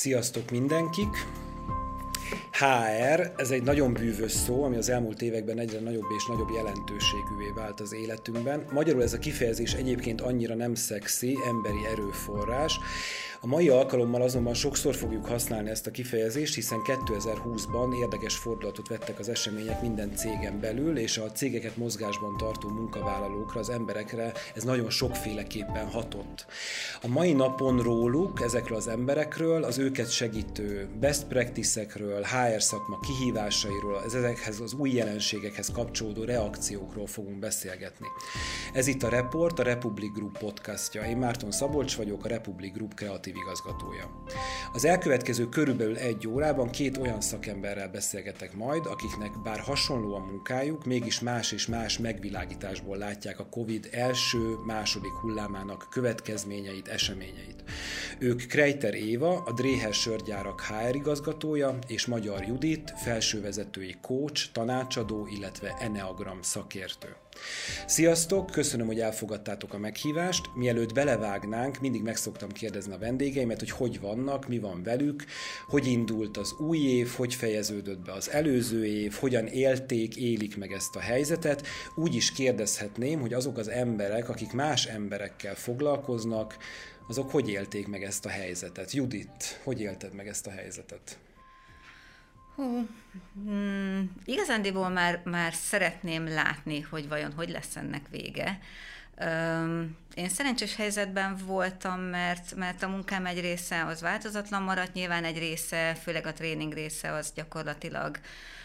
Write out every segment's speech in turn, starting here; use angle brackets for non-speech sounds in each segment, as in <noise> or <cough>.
Sziasztok mindenkik! HR, ez egy nagyon bűvös szó, ami az elmúlt években egyre nagyobb és nagyobb jelentőségűvé vált az életünkben. Magyarul ez a kifejezés egyébként annyira nem szexi, emberi erőforrás, a mai alkalommal azonban sokszor fogjuk használni ezt a kifejezést, hiszen 2020-ban érdekes fordulatot vettek az események minden cégen belül, és a cégeket mozgásban tartó munkavállalókra, az emberekre ez nagyon sokféleképpen hatott. A mai napon róluk, ezekről az emberekről, az őket segítő best practice-ekről, HR szakma kihívásairól, ezekhez az új jelenségekhez kapcsolódó reakciókról fogunk beszélgetni. Ez itt a Report, a Republic Group podcastja. Én Márton Szabolcs vagyok, a Republic Group kreatív kreatív igazgatója. Az elkövetkező körülbelül egy órában két olyan szakemberrel beszélgetek majd, akiknek bár hasonló a munkájuk, mégis más és más megvilágításból látják a COVID első, második hullámának következményeit, eseményeit. Ők Kreiter Éva, a Dréher sörgyárak HR igazgatója, és Magyar Judit, felsővezetői coach, tanácsadó, illetve Enneagram szakértő. Sziasztok, köszönöm, hogy elfogadtátok a meghívást. Mielőtt belevágnánk, mindig megszoktam kérdezni a vendégeimet, hogy hogy vannak, mi van velük, hogy indult az új év, hogy fejeződött be az előző év, hogyan élték, élik meg ezt a helyzetet. Úgy is kérdezhetném, hogy azok az emberek, akik más emberekkel foglalkoznak, azok hogy élték meg ezt a helyzetet? Judit, hogy élted meg ezt a helyzetet? Hú, hmm, igazándiból már, már szeretném látni, hogy vajon hogy lesz ennek vége. Um, én szerencsés helyzetben voltam, mert, mert a munkám egy része az változatlan maradt, nyilván egy része, főleg a tréning része az gyakorlatilag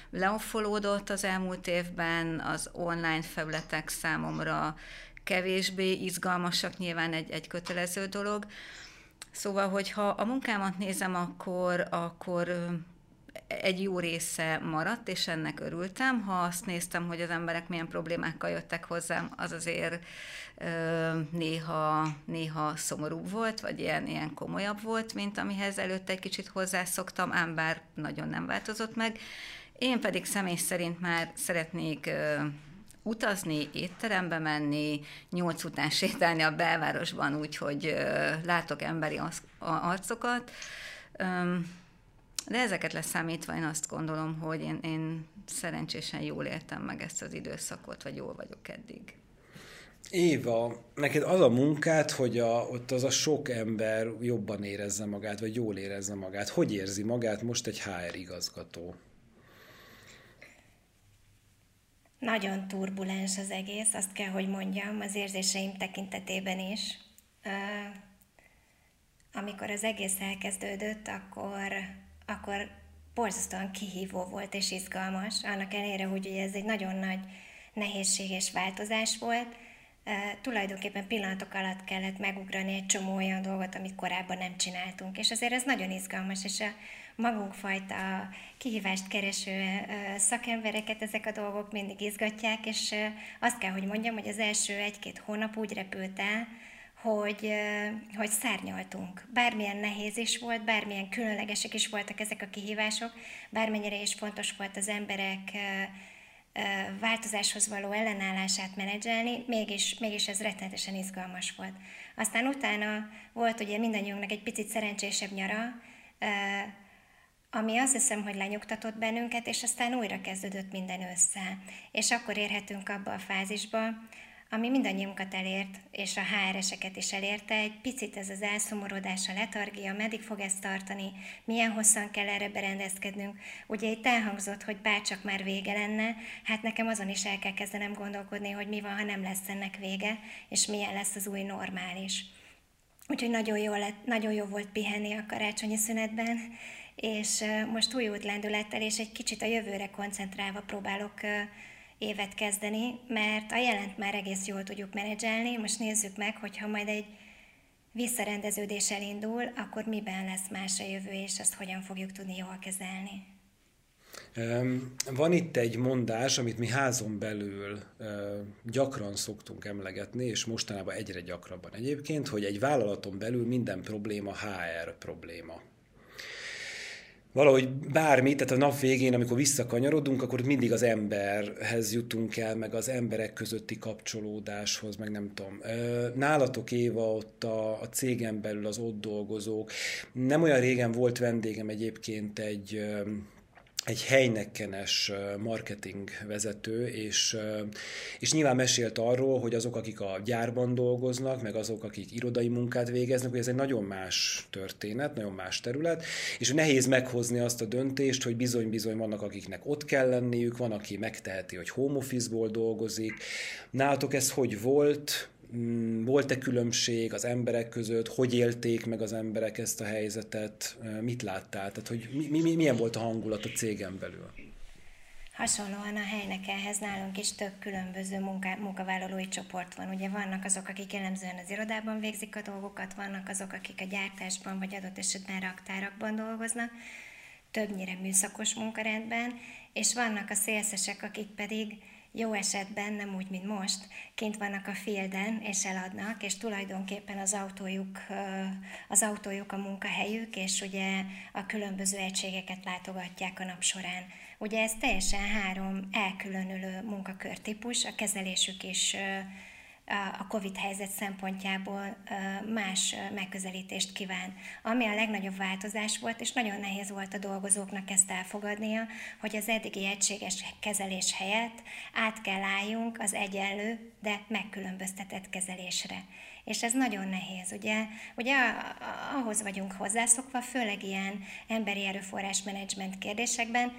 leoffolódott az elmúlt évben, az online felületek számomra kevésbé izgalmasak, nyilván egy, egy kötelező dolog. Szóval, hogyha a munkámat nézem, akkor, akkor egy jó része maradt, és ennek örültem. Ha azt néztem, hogy az emberek milyen problémákkal jöttek hozzám, az azért néha, néha szomorúbb volt, vagy ilyen, ilyen komolyabb volt, mint amihez előtte egy kicsit hozzászoktam, ám bár nagyon nem változott meg. Én pedig személy szerint már szeretnék utazni, étterembe menni, nyolc után sétálni a belvárosban úgy, hogy ö, látok emberi arcokat. De ezeket leszámítva én azt gondolom, hogy én, én szerencsésen jól éltem meg ezt az időszakot, vagy jól vagyok eddig. Éva, neked az a munkát, hogy a, ott az a sok ember jobban érezze magát, vagy jól érezze magát. Hogy érzi magát most egy HR igazgató? Nagyon turbulens az egész, azt kell, hogy mondjam, az érzéseim tekintetében is. Amikor az egész elkezdődött, akkor akkor borzasztóan kihívó volt és izgalmas, annak ellenére, hogy ugye ez egy nagyon nagy nehézség és változás volt, Uh, tulajdonképpen pillanatok alatt kellett megugrani egy csomó olyan dolgot, amit korábban nem csináltunk. És azért ez nagyon izgalmas, és a magunkfajta kihívást kereső uh, szakembereket ezek a dolgok mindig izgatják, és uh, azt kell, hogy mondjam, hogy az első egy-két hónap úgy repült el, hogy, hogy szárnyaltunk. Bármilyen nehéz is volt, bármilyen különlegesek is voltak ezek a kihívások, bármennyire is fontos volt az emberek változáshoz való ellenállását menedzselni, mégis, mégis ez rettenetesen izgalmas volt. Aztán utána volt ugye mindannyiunknak egy picit szerencsésebb nyara, ami azt hiszem, hogy lenyugtatott bennünket, és aztán újra kezdődött minden össze. És akkor érhetünk abba a fázisba, ami mindannyiunkat elért, és a HR-eseket is elérte, egy picit ez az elszomorodás, a letargia, meddig fog ezt tartani, milyen hosszan kell erre berendezkednünk. Ugye itt elhangzott, hogy bárcsak már vége lenne, hát nekem azon is el kell kezdenem gondolkodni, hogy mi van, ha nem lesz ennek vége, és milyen lesz az új normális. Úgyhogy nagyon jó, lett, nagyon jó volt pihenni a karácsonyi szünetben, és most új lendülettel, és egy kicsit a jövőre koncentrálva próbálok évet kezdeni, mert a jelent már egész jól tudjuk menedzselni. Most nézzük meg, hogyha majd egy visszarendeződés elindul, akkor miben lesz más a jövő, és azt hogyan fogjuk tudni jól kezelni. Van itt egy mondás, amit mi házon belül gyakran szoktunk emlegetni, és mostanában egyre gyakrabban egyébként, hogy egy vállalaton belül minden probléma HR probléma. Valahogy bármi, tehát a nap végén, amikor visszakanyarodunk, akkor mindig az emberhez jutunk el, meg az emberek közötti kapcsolódáshoz, meg nem tudom. Nálatok Éva, ott a, a cégen belül az ott dolgozók. Nem olyan régen volt vendégem egyébként egy egy helynekkenes marketing vezető, és, és nyilván mesélt arról, hogy azok, akik a gyárban dolgoznak, meg azok, akik irodai munkát végeznek, hogy ez egy nagyon más történet, nagyon más terület, és nehéz meghozni azt a döntést, hogy bizony-bizony vannak, akiknek ott kell lenniük, van, aki megteheti, hogy home office-ból dolgozik. Nálatok ez hogy volt? Mm, volt-e különbség az emberek között, hogy élték meg az emberek ezt a helyzetet, mit láttál, tehát hogy mi, mi, milyen volt a hangulat a cégen belül? Hasonlóan a helynek ehhez nálunk is több különböző munká, munkavállalói csoport van. Ugye vannak azok, akik jellemzően az irodában végzik a dolgokat, vannak azok, akik a gyártásban vagy adott esetben raktárakban dolgoznak, többnyire műszakos munkarendben, és vannak a szélszesek, akik pedig jó esetben nem úgy, mint most, kint vannak a fielden, és eladnak, és tulajdonképpen az autójuk, az autójuk a munkahelyük, és ugye a különböző egységeket látogatják a nap során. Ugye ez teljesen három elkülönülő munkakörtípus, a kezelésük is a COVID helyzet szempontjából más megközelítést kíván. Ami a legnagyobb változás volt, és nagyon nehéz volt a dolgozóknak ezt elfogadnia, hogy az eddigi egységes kezelés helyett át kell álljunk az egyenlő, de megkülönböztetett kezelésre. És ez nagyon nehéz, ugye? Ugye ahhoz vagyunk hozzászokva, főleg ilyen emberi erőforrás menedzsment kérdésekben,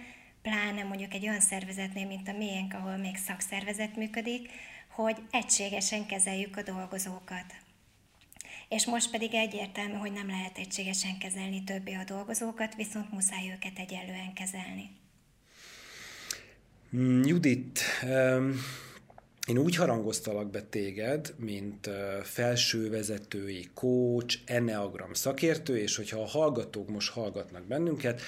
pláne mondjuk egy olyan szervezetnél, mint a miénk, ahol még szakszervezet működik, hogy egységesen kezeljük a dolgozókat. És most pedig egyértelmű, hogy nem lehet egységesen kezelni többé a dolgozókat, viszont muszáj őket egyenlően kezelni. Hmm, Judit, én úgy harangoztalak be téged, mint felsővezetői coach, enneagram szakértő, és hogyha a hallgatók most hallgatnak bennünket,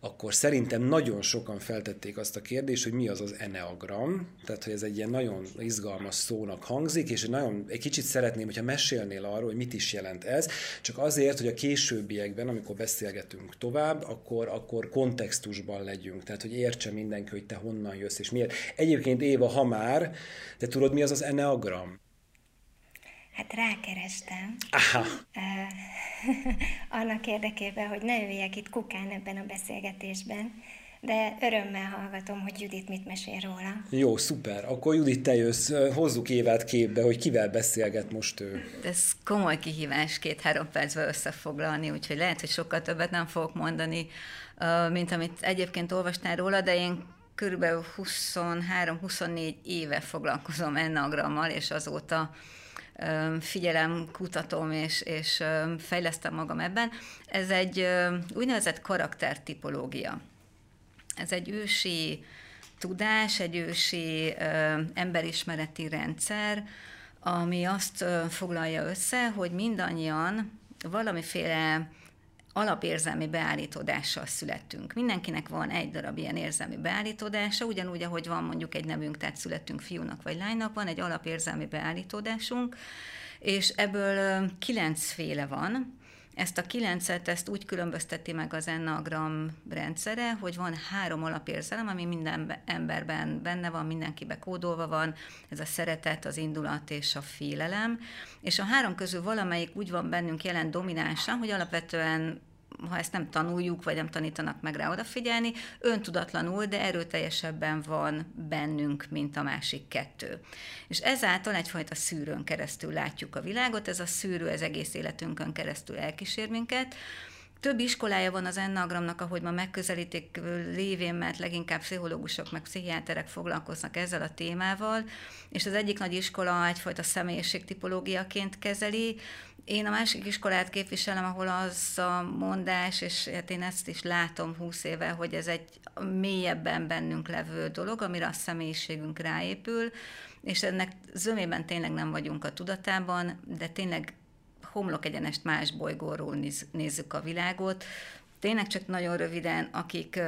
akkor szerintem nagyon sokan feltették azt a kérdést, hogy mi az az eneagram, tehát hogy ez egy ilyen nagyon izgalmas szónak hangzik, és nagyon egy kicsit szeretném, hogyha mesélnél arról, hogy mit is jelent ez, csak azért, hogy a későbbiekben, amikor beszélgetünk tovább, akkor, akkor kontextusban legyünk, tehát hogy értse mindenki, hogy te honnan jössz és miért. Egyébként Éva, ha már, te tudod, mi az az eneagram? Hát rákerestem. Aha. <laughs> annak érdekében, hogy ne üljek itt kukán ebben a beszélgetésben, de örömmel hallgatom, hogy Judit mit mesél róla. Jó, szuper. Akkor Judit, te jössz, hozzuk Évát képbe, hogy kivel beszélget most ő. Ez komoly kihívás két-három percben összefoglalni, úgyhogy lehet, hogy sokkal többet nem fogok mondani, mint amit egyébként olvastál róla, de én körülbelül 23-24 éve foglalkozom ennagrammal, és azóta figyelem, kutatom és, és fejlesztem magam ebben. Ez egy úgynevezett karaktertipológia. Ez egy ősi tudás, egy ősi emberismereti rendszer, ami azt foglalja össze, hogy mindannyian valamiféle alapérzelmi beállítódással születtünk. Mindenkinek van egy darab ilyen érzelmi beállítódása, ugyanúgy, ahogy van mondjuk egy nevünk, tehát születünk fiúnak vagy lánynak, van egy alapérzelmi beállítódásunk, és ebből kilencféle van, ezt a kilencet, ezt úgy különbözteti meg az ennagram rendszere, hogy van három alapérzelem, ami minden emberben benne van, mindenkibe kódolva van, ez a szeretet, az indulat és a félelem, és a három közül valamelyik úgy van bennünk jelen dominánsan, hogy alapvetően ha ezt nem tanuljuk, vagy nem tanítanak meg rá odafigyelni, öntudatlanul, de erőteljesebben van bennünk, mint a másik kettő. És ezáltal egyfajta szűrőn keresztül látjuk a világot, ez a szűrő az egész életünkön keresztül elkísér minket, több iskolája van az ennagramnak, ahogy ma megközelítik lévén, mert leginkább pszichológusok meg pszichiáterek foglalkoznak ezzel a témával, és az egyik nagy iskola egyfajta személyiségtipológiaként kezeli, én a másik iskolát képviselem, ahol az a mondás, és hát én ezt is látom húsz éve, hogy ez egy mélyebben bennünk levő dolog, amire a személyiségünk ráépül, és ennek zömében tényleg nem vagyunk a tudatában, de tényleg homlok egyenest más bolygóról néz, nézzük a világot. Tényleg csak nagyon röviden, akik,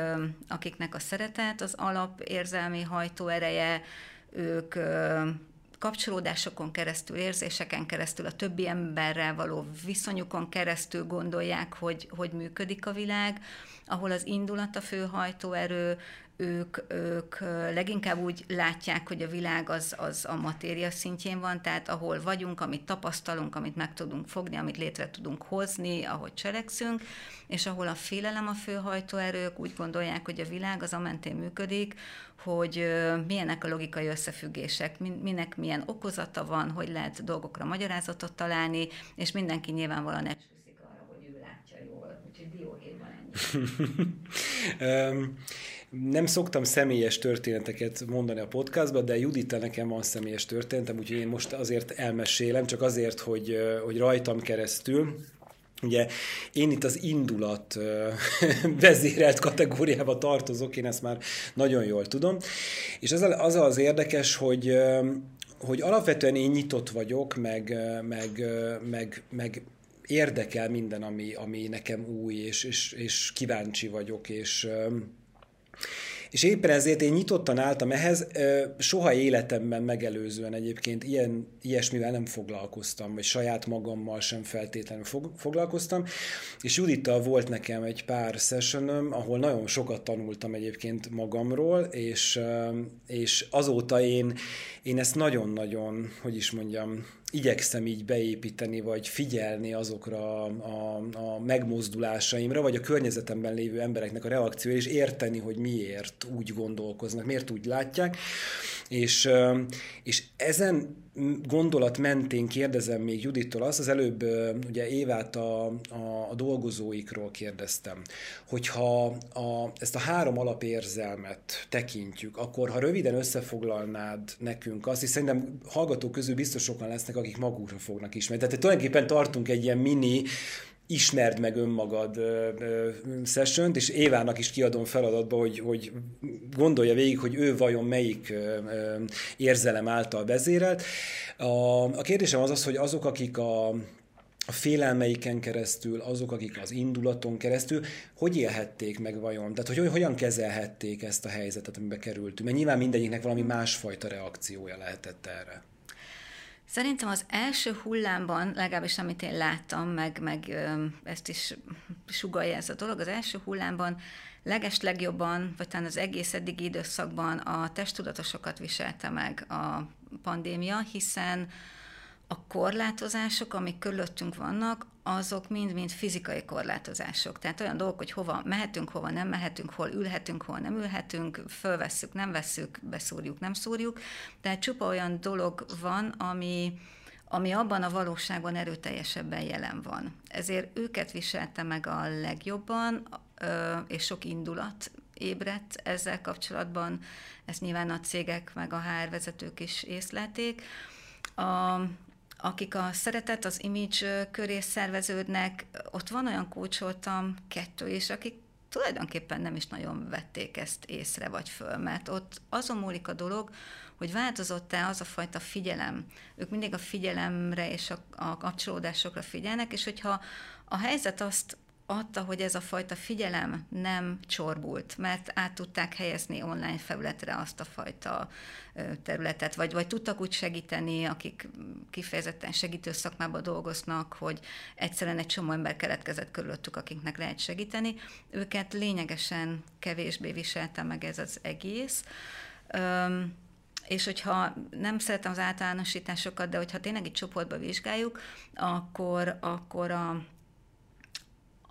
akiknek a szeretet az alap érzelmi hajtóereje, ők kapcsolódásokon keresztül, érzéseken keresztül, a többi emberrel való viszonyukon keresztül gondolják, hogy, hogy működik a világ, ahol az indulat a fő hajtóerő, ők, ők leginkább úgy látják, hogy a világ az, az a matéria szintjén van, tehát ahol vagyunk, amit tapasztalunk, amit meg tudunk fogni, amit létre tudunk hozni, ahogy cselekszünk, és ahol a félelem a főhajtóerők úgy gondolják, hogy a világ az amentén működik, hogy milyenek a logikai összefüggések, minek milyen okozata van, hogy lehet dolgokra magyarázatot találni, és mindenki nyilvánvalóan esküszik arra, hogy ő látja jól. Úgyhogy dióhéjban ennyi. <laughs> Nem szoktam személyes történeteket mondani a podcastban, de Judita nekem van személyes történetem, úgyhogy én most azért elmesélem, csak azért, hogy, hogy rajtam keresztül Ugye én itt az indulat <laughs> vezérelt kategóriába tartozok, én ezt már nagyon jól tudom. És az az, az érdekes, hogy, hogy alapvetően én nyitott vagyok, meg, meg, meg, meg érdekel minden, ami, ami nekem új, és, és, és kíváncsi vagyok, és és éppen ezért én nyitottan álltam ehhez, soha életemben megelőzően egyébként ilyen, ilyesmivel nem foglalkoztam, vagy saját magammal sem feltétlenül foglalkoztam, és Judittal volt nekem egy pár sessionom, ahol nagyon sokat tanultam egyébként magamról, és, és azóta én, én ezt nagyon-nagyon, hogy is mondjam, igyekszem így beépíteni, vagy figyelni azokra a, a, megmozdulásaimra, vagy a környezetemben lévő embereknek a reakciója, és érteni, hogy miért úgy gondolkoznak, miért úgy látják. És, és ezen gondolat mentén kérdezem még Judittól azt, az előbb ugye Évát a, a, a dolgozóikról kérdeztem, hogyha a, ezt a három alapérzelmet tekintjük, akkor ha röviden összefoglalnád nekünk azt, és szerintem hallgatók közül biztos sokan lesznek, akik magukra fognak ismerni. Tehát tulajdonképpen tartunk egy ilyen mini ismerd meg önmagad session és Évának is kiadom feladatba, hogy, hogy gondolja végig, hogy ő vajon melyik érzelem által vezérelt. A, a kérdésem az az, hogy azok, akik a, a félelmeiken keresztül, azok, akik az indulaton keresztül, hogy élhették meg vajon? Tehát, hogy hogyan kezelhették ezt a helyzetet, amiben kerültünk? Mert nyilván mindegyiknek valami másfajta reakciója lehetett erre. Szerintem az első hullámban, legalábbis amit én láttam, meg, meg ezt is sugalja ez a dolog, az első hullámban leges legjobban, vagy talán az egész eddigi időszakban a testudatosokat viselte meg a pandémia, hiszen a korlátozások, amik körülöttünk vannak, azok mind-mind fizikai korlátozások. Tehát olyan dolgok, hogy hova mehetünk, hova nem mehetünk, hol ülhetünk, hol nem ülhetünk, fölvesszük, nem vesszük, beszúrjuk, nem szúrjuk. Tehát csupa olyan dolog van, ami, ami abban a valóságban erőteljesebben jelen van. Ezért őket viselte meg a legjobban, és sok indulat ébredt ezzel kapcsolatban. Ezt nyilván a cégek meg a HR vezetők is észlelték. A, akik a szeretet, az image köré szerveződnek, ott van olyan kulcsoltam kettő is, akik tulajdonképpen nem is nagyon vették ezt észre vagy föl, mert ott azon múlik a dolog, hogy változott-e az a fajta figyelem. Ők mindig a figyelemre és a, a kapcsolódásokra figyelnek, és hogyha a helyzet azt adta, hogy ez a fajta figyelem nem csorbult, mert át tudták helyezni online felületre azt a fajta területet, vagy, vagy tudtak úgy segíteni, akik kifejezetten segítő szakmában dolgoznak, hogy egyszerűen egy csomó ember keletkezett körülöttük, akiknek lehet segíteni. Őket lényegesen kevésbé viselte meg ez az egész. Üm, és hogyha nem szeretem az általánosításokat, de hogyha tényleg egy csoportba vizsgáljuk, akkor, akkor a,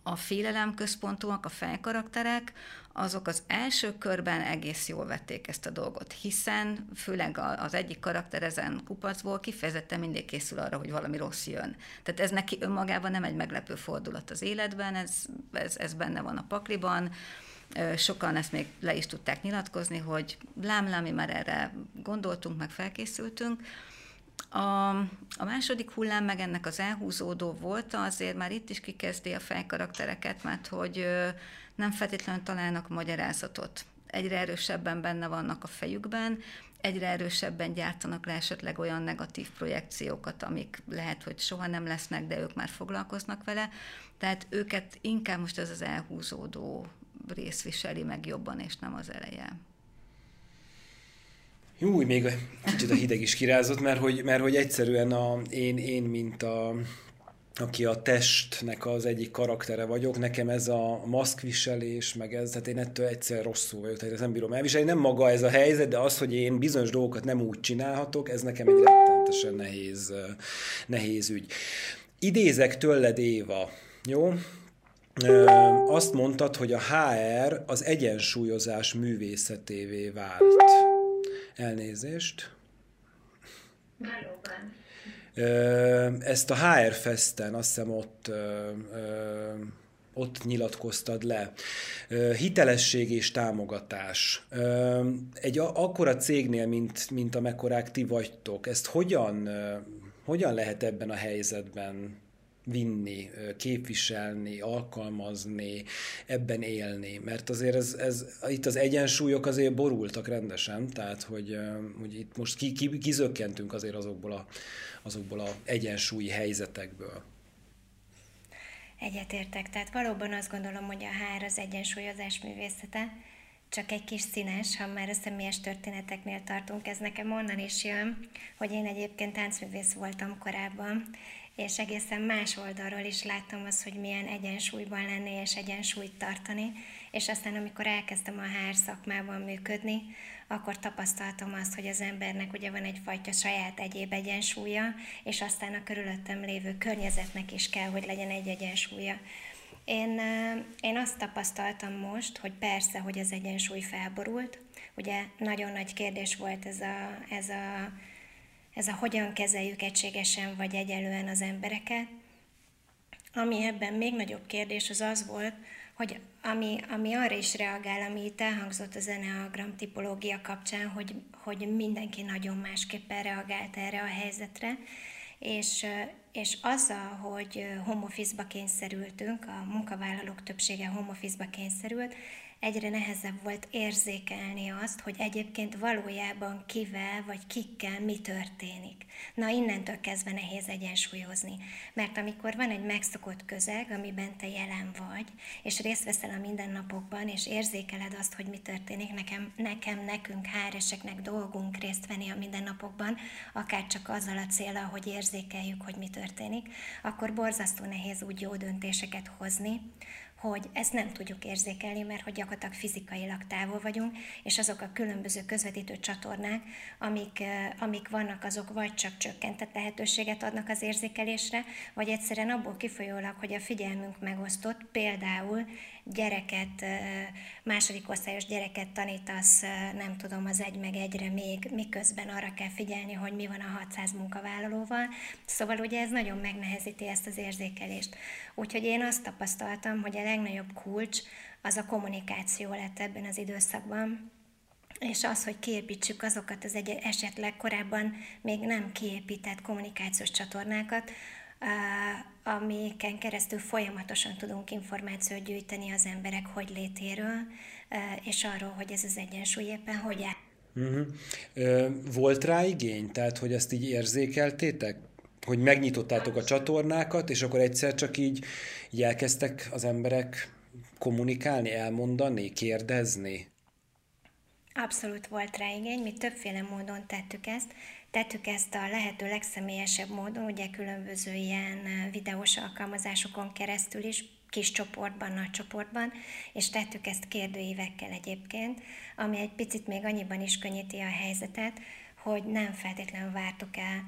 a félelemközpontúak, a fejkarakterek, azok az első körben egész jól vették ezt a dolgot, hiszen főleg az egyik karakter ezen kupacból kifejezetten mindig készül arra, hogy valami rossz jön. Tehát ez neki önmagában nem egy meglepő fordulat az életben, ez, ez, ez benne van a pakliban, Sokan ezt még le is tudták nyilatkozni, hogy lám, mi már erre gondoltunk, meg felkészültünk, a, a második hullám meg ennek az elhúzódó volt, azért már itt is kikezdi a fejkaraktereket, mert hogy nem feltétlenül találnak magyarázatot. Egyre erősebben benne vannak a fejükben, egyre erősebben gyártanak le esetleg olyan negatív projekciókat, amik lehet, hogy soha nem lesznek, de ők már foglalkoznak vele. Tehát őket inkább most ez az elhúzódó rész viseli meg jobban, és nem az eleje. Jó, még kicsit a hideg is kirázott, mert hogy, mert hogy egyszerűen a, én, én, mint a, aki a testnek az egyik karaktere vagyok, nekem ez a maszkviselés, meg ez, tehát én ettől egyszer rosszul vagyok, tehát ezt nem bírom elviselni. Nem maga ez a helyzet, de az, hogy én bizonyos dolgokat nem úgy csinálhatok, ez nekem egy rettenetesen nehéz, nehéz ügy. Idézek tőled, Éva, jó? Azt mondtad, hogy a HR az egyensúlyozás művészetévé vált. Elnézést. Valóban. Ezt a HR Festen, azt hiszem ott, ott nyilatkoztad le. Hitelesség és támogatás. Egy akkora cégnél, mint, mint amekkorák ti vagytok, ezt hogyan, hogyan lehet ebben a helyzetben vinni, képviselni, alkalmazni, ebben élni. Mert azért ez, ez, itt az egyensúlyok azért borultak rendesen, tehát hogy, hogy itt most ki, ki, kizökkentünk azért azokból a, azokból a egyensúlyi helyzetekből. Egyetértek, tehát valóban azt gondolom, hogy a hár az egyensúlyozás művészete, csak egy kis színes, ha már a személyes történeteknél tartunk, ez nekem onnan is jön, hogy én egyébként táncművész voltam korábban, és egészen más oldalról is láttam azt, hogy milyen egyensúlyban lenni és egyensúlyt tartani, és aztán amikor elkezdtem a hár szakmában működni, akkor tapasztaltam azt, hogy az embernek ugye van egyfajta saját egyéb egyensúlya, és aztán a körülöttem lévő környezetnek is kell, hogy legyen egy egyensúlya. Én, én azt tapasztaltam most, hogy persze, hogy az egyensúly felborult. Ugye nagyon nagy kérdés volt ez a, ez a, ez a hogyan kezeljük egységesen vagy egyelően az embereket. Ami ebben még nagyobb kérdés az az volt, hogy ami, ami arra is reagál, ami itt elhangzott az Enneagram tipológia kapcsán, hogy, hogy mindenki nagyon másképpen reagált erre a helyzetre, és, és azzal, hogy home office-ba kényszerültünk, a munkavállalók többsége home office-ba kényszerült, egyre nehezebb volt érzékelni azt, hogy egyébként valójában kivel vagy kikkel mi történik. Na innentől kezdve nehéz egyensúlyozni. Mert amikor van egy megszokott közeg, amiben te jelen vagy, és részt veszel a mindennapokban, és érzékeled azt, hogy mi történik, nekem, nekem nekünk, háreseknek dolgunk részt venni a mindennapokban, akár csak azzal a célral, hogy érzékeljük, hogy mi történik, akkor borzasztó nehéz úgy jó döntéseket hozni, hogy ezt nem tudjuk érzékelni, mert hogy gyakorlatilag fizikailag távol vagyunk, és azok a különböző közvetítő csatornák, amik, amik vannak, azok vagy csak csökkentett lehetőséget adnak az érzékelésre, vagy egyszerűen abból kifolyólag, hogy a figyelmünk megosztott, például gyereket, második osztályos gyereket tanítasz, nem tudom, az egy meg egyre még, miközben arra kell figyelni, hogy mi van a 600 munkavállalóval. Szóval ugye ez nagyon megnehezíti ezt az érzékelést. Úgyhogy én azt tapasztaltam, hogy a legnagyobb kulcs az a kommunikáció lett ebben az időszakban, és az, hogy kiépítsük azokat az egy esetleg korábban még nem kiépített kommunikációs csatornákat, amiken keresztül folyamatosan tudunk információt gyűjteni az emberek hogy létéről, és arról, hogy ez az egyensúly éppen hogy áll. Uh-huh. Volt rá igény? Tehát, hogy ezt így érzékeltétek? Hogy megnyitottátok a csatornákat, és akkor egyszer csak így, így elkezdtek az emberek kommunikálni, elmondani, kérdezni? Abszolút volt rá igény, mi többféle módon tettük ezt. Tettük ezt a lehető legszemélyesebb módon, ugye különböző ilyen videós alkalmazásokon keresztül is, kis csoportban, nagy csoportban, és tettük ezt kérdőívekkel egyébként, ami egy picit még annyiban is könnyíti a helyzetet, hogy nem feltétlenül vártuk el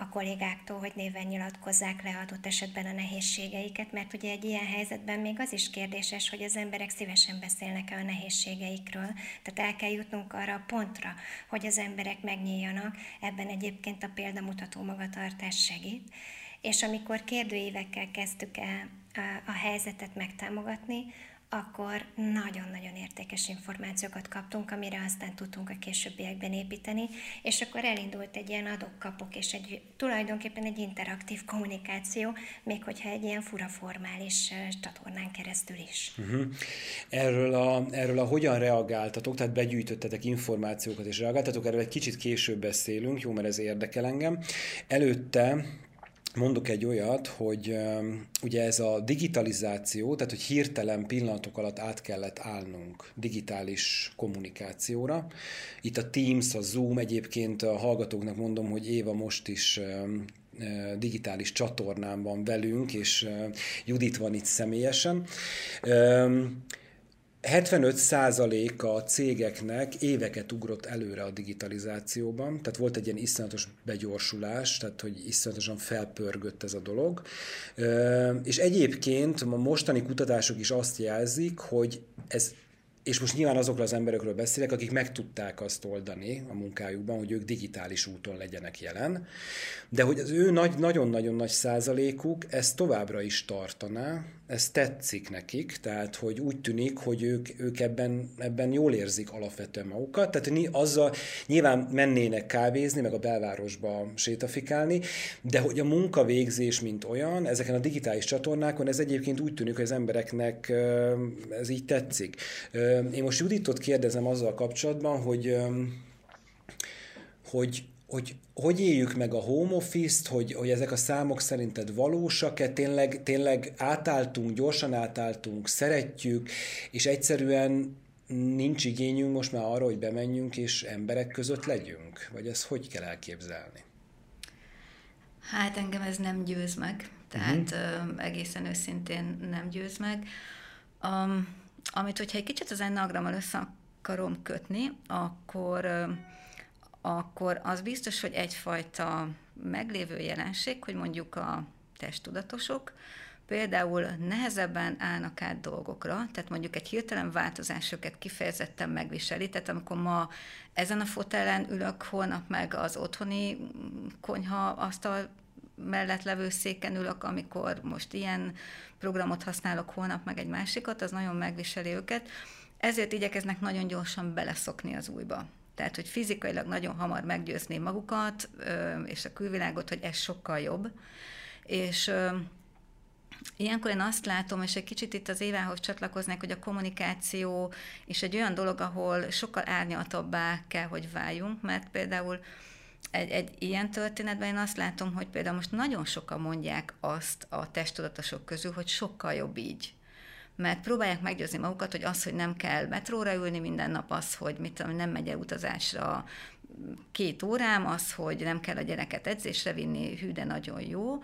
a, kollégáktól, hogy néven nyilatkozzák le adott esetben a nehézségeiket, mert ugye egy ilyen helyzetben még az is kérdéses, hogy az emberek szívesen beszélnek el a nehézségeikről. Tehát el kell jutnunk arra a pontra, hogy az emberek megnyíljanak, ebben egyébként a példamutató magatartás segít. És amikor kérdőívekkel kezdtük el a helyzetet megtámogatni, akkor nagyon-nagyon értékes információkat kaptunk, amire aztán tudtunk a későbbiekben építeni, és akkor elindult egy ilyen adok-kapok, és egy, tulajdonképpen egy interaktív kommunikáció, még hogyha egy ilyen fura formális csatornán keresztül is. Uh-huh. Erről, a, erről a hogyan reagáltatok, tehát begyűjtöttetek információkat és reagáltatok, erről egy kicsit később beszélünk, jó, mert ez érdekel engem. Előtte mondok egy olyat, hogy ugye ez a digitalizáció, tehát hogy hirtelen pillanatok alatt át kellett állnunk digitális kommunikációra. Itt a Teams, a Zoom, egyébként a hallgatóknak mondom, hogy Éva most is digitális csatornán van velünk, és Judit van itt személyesen. 75% a cégeknek éveket ugrott előre a digitalizációban, tehát volt egy ilyen iszonyatos begyorsulás, tehát hogy iszonyatosan felpörgött ez a dolog. És egyébként a mostani kutatások is azt jelzik, hogy ez és most nyilván azokról az emberekről beszélek, akik meg tudták azt oldani a munkájukban, hogy ők digitális úton legyenek jelen, de hogy az ő nagy, nagyon-nagyon nagy százalékuk ezt továbbra is tartaná, ez tetszik nekik, tehát hogy úgy tűnik, hogy ők, ők ebben, ebben jól érzik alapvetően magukat, tehát azzal nyilván mennének kávézni, meg a belvárosba sétafikálni, de hogy a munkavégzés, mint olyan, ezeken a digitális csatornákon, ez egyébként úgy tűnik, hogy az embereknek ez így tetszik. Én most Juditot kérdezem azzal kapcsolatban, hogy hogy hogy hogy éljük meg a home office-t, hogy, hogy ezek a számok szerinted valósak-e, tényleg, tényleg átálltunk, gyorsan átálltunk, szeretjük, és egyszerűen nincs igényünk most már arra, hogy bemenjünk és emberek között legyünk? Vagy ezt hogy kell elképzelni? Hát engem ez nem győz meg, tehát uh-huh. egészen őszintén nem győz meg. Um, amit, hogyha egy kicsit az ennagrammal össze akarom kötni, akkor akkor az biztos, hogy egyfajta meglévő jelenség, hogy mondjuk a testtudatosok például nehezebben állnak át dolgokra, tehát mondjuk egy hirtelen változás őket kifejezetten megviseli, tehát amikor ma ezen a fotelen ülök, holnap meg az otthoni konyha asztal mellett levő széken ülök, amikor most ilyen programot használok, holnap meg egy másikat, az nagyon megviseli őket. Ezért igyekeznek nagyon gyorsan beleszokni az újba. Tehát, hogy fizikailag nagyon hamar meggyőzni magukat és a külvilágot, hogy ez sokkal jobb. És Ilyenkor én azt látom, és egy kicsit itt az Évához csatlakoznék, hogy a kommunikáció és egy olyan dolog, ahol sokkal árnyaltabbá kell, hogy váljunk, mert például egy, egy ilyen történetben én azt látom, hogy például most nagyon sokan mondják azt a testudatosok közül, hogy sokkal jobb így mert próbálják meggyőzni magukat, hogy az, hogy nem kell metróra ülni minden nap, az, hogy mit tudom, nem megy el utazásra két órám, az, hogy nem kell a gyereket edzésre vinni, hű, de nagyon jó.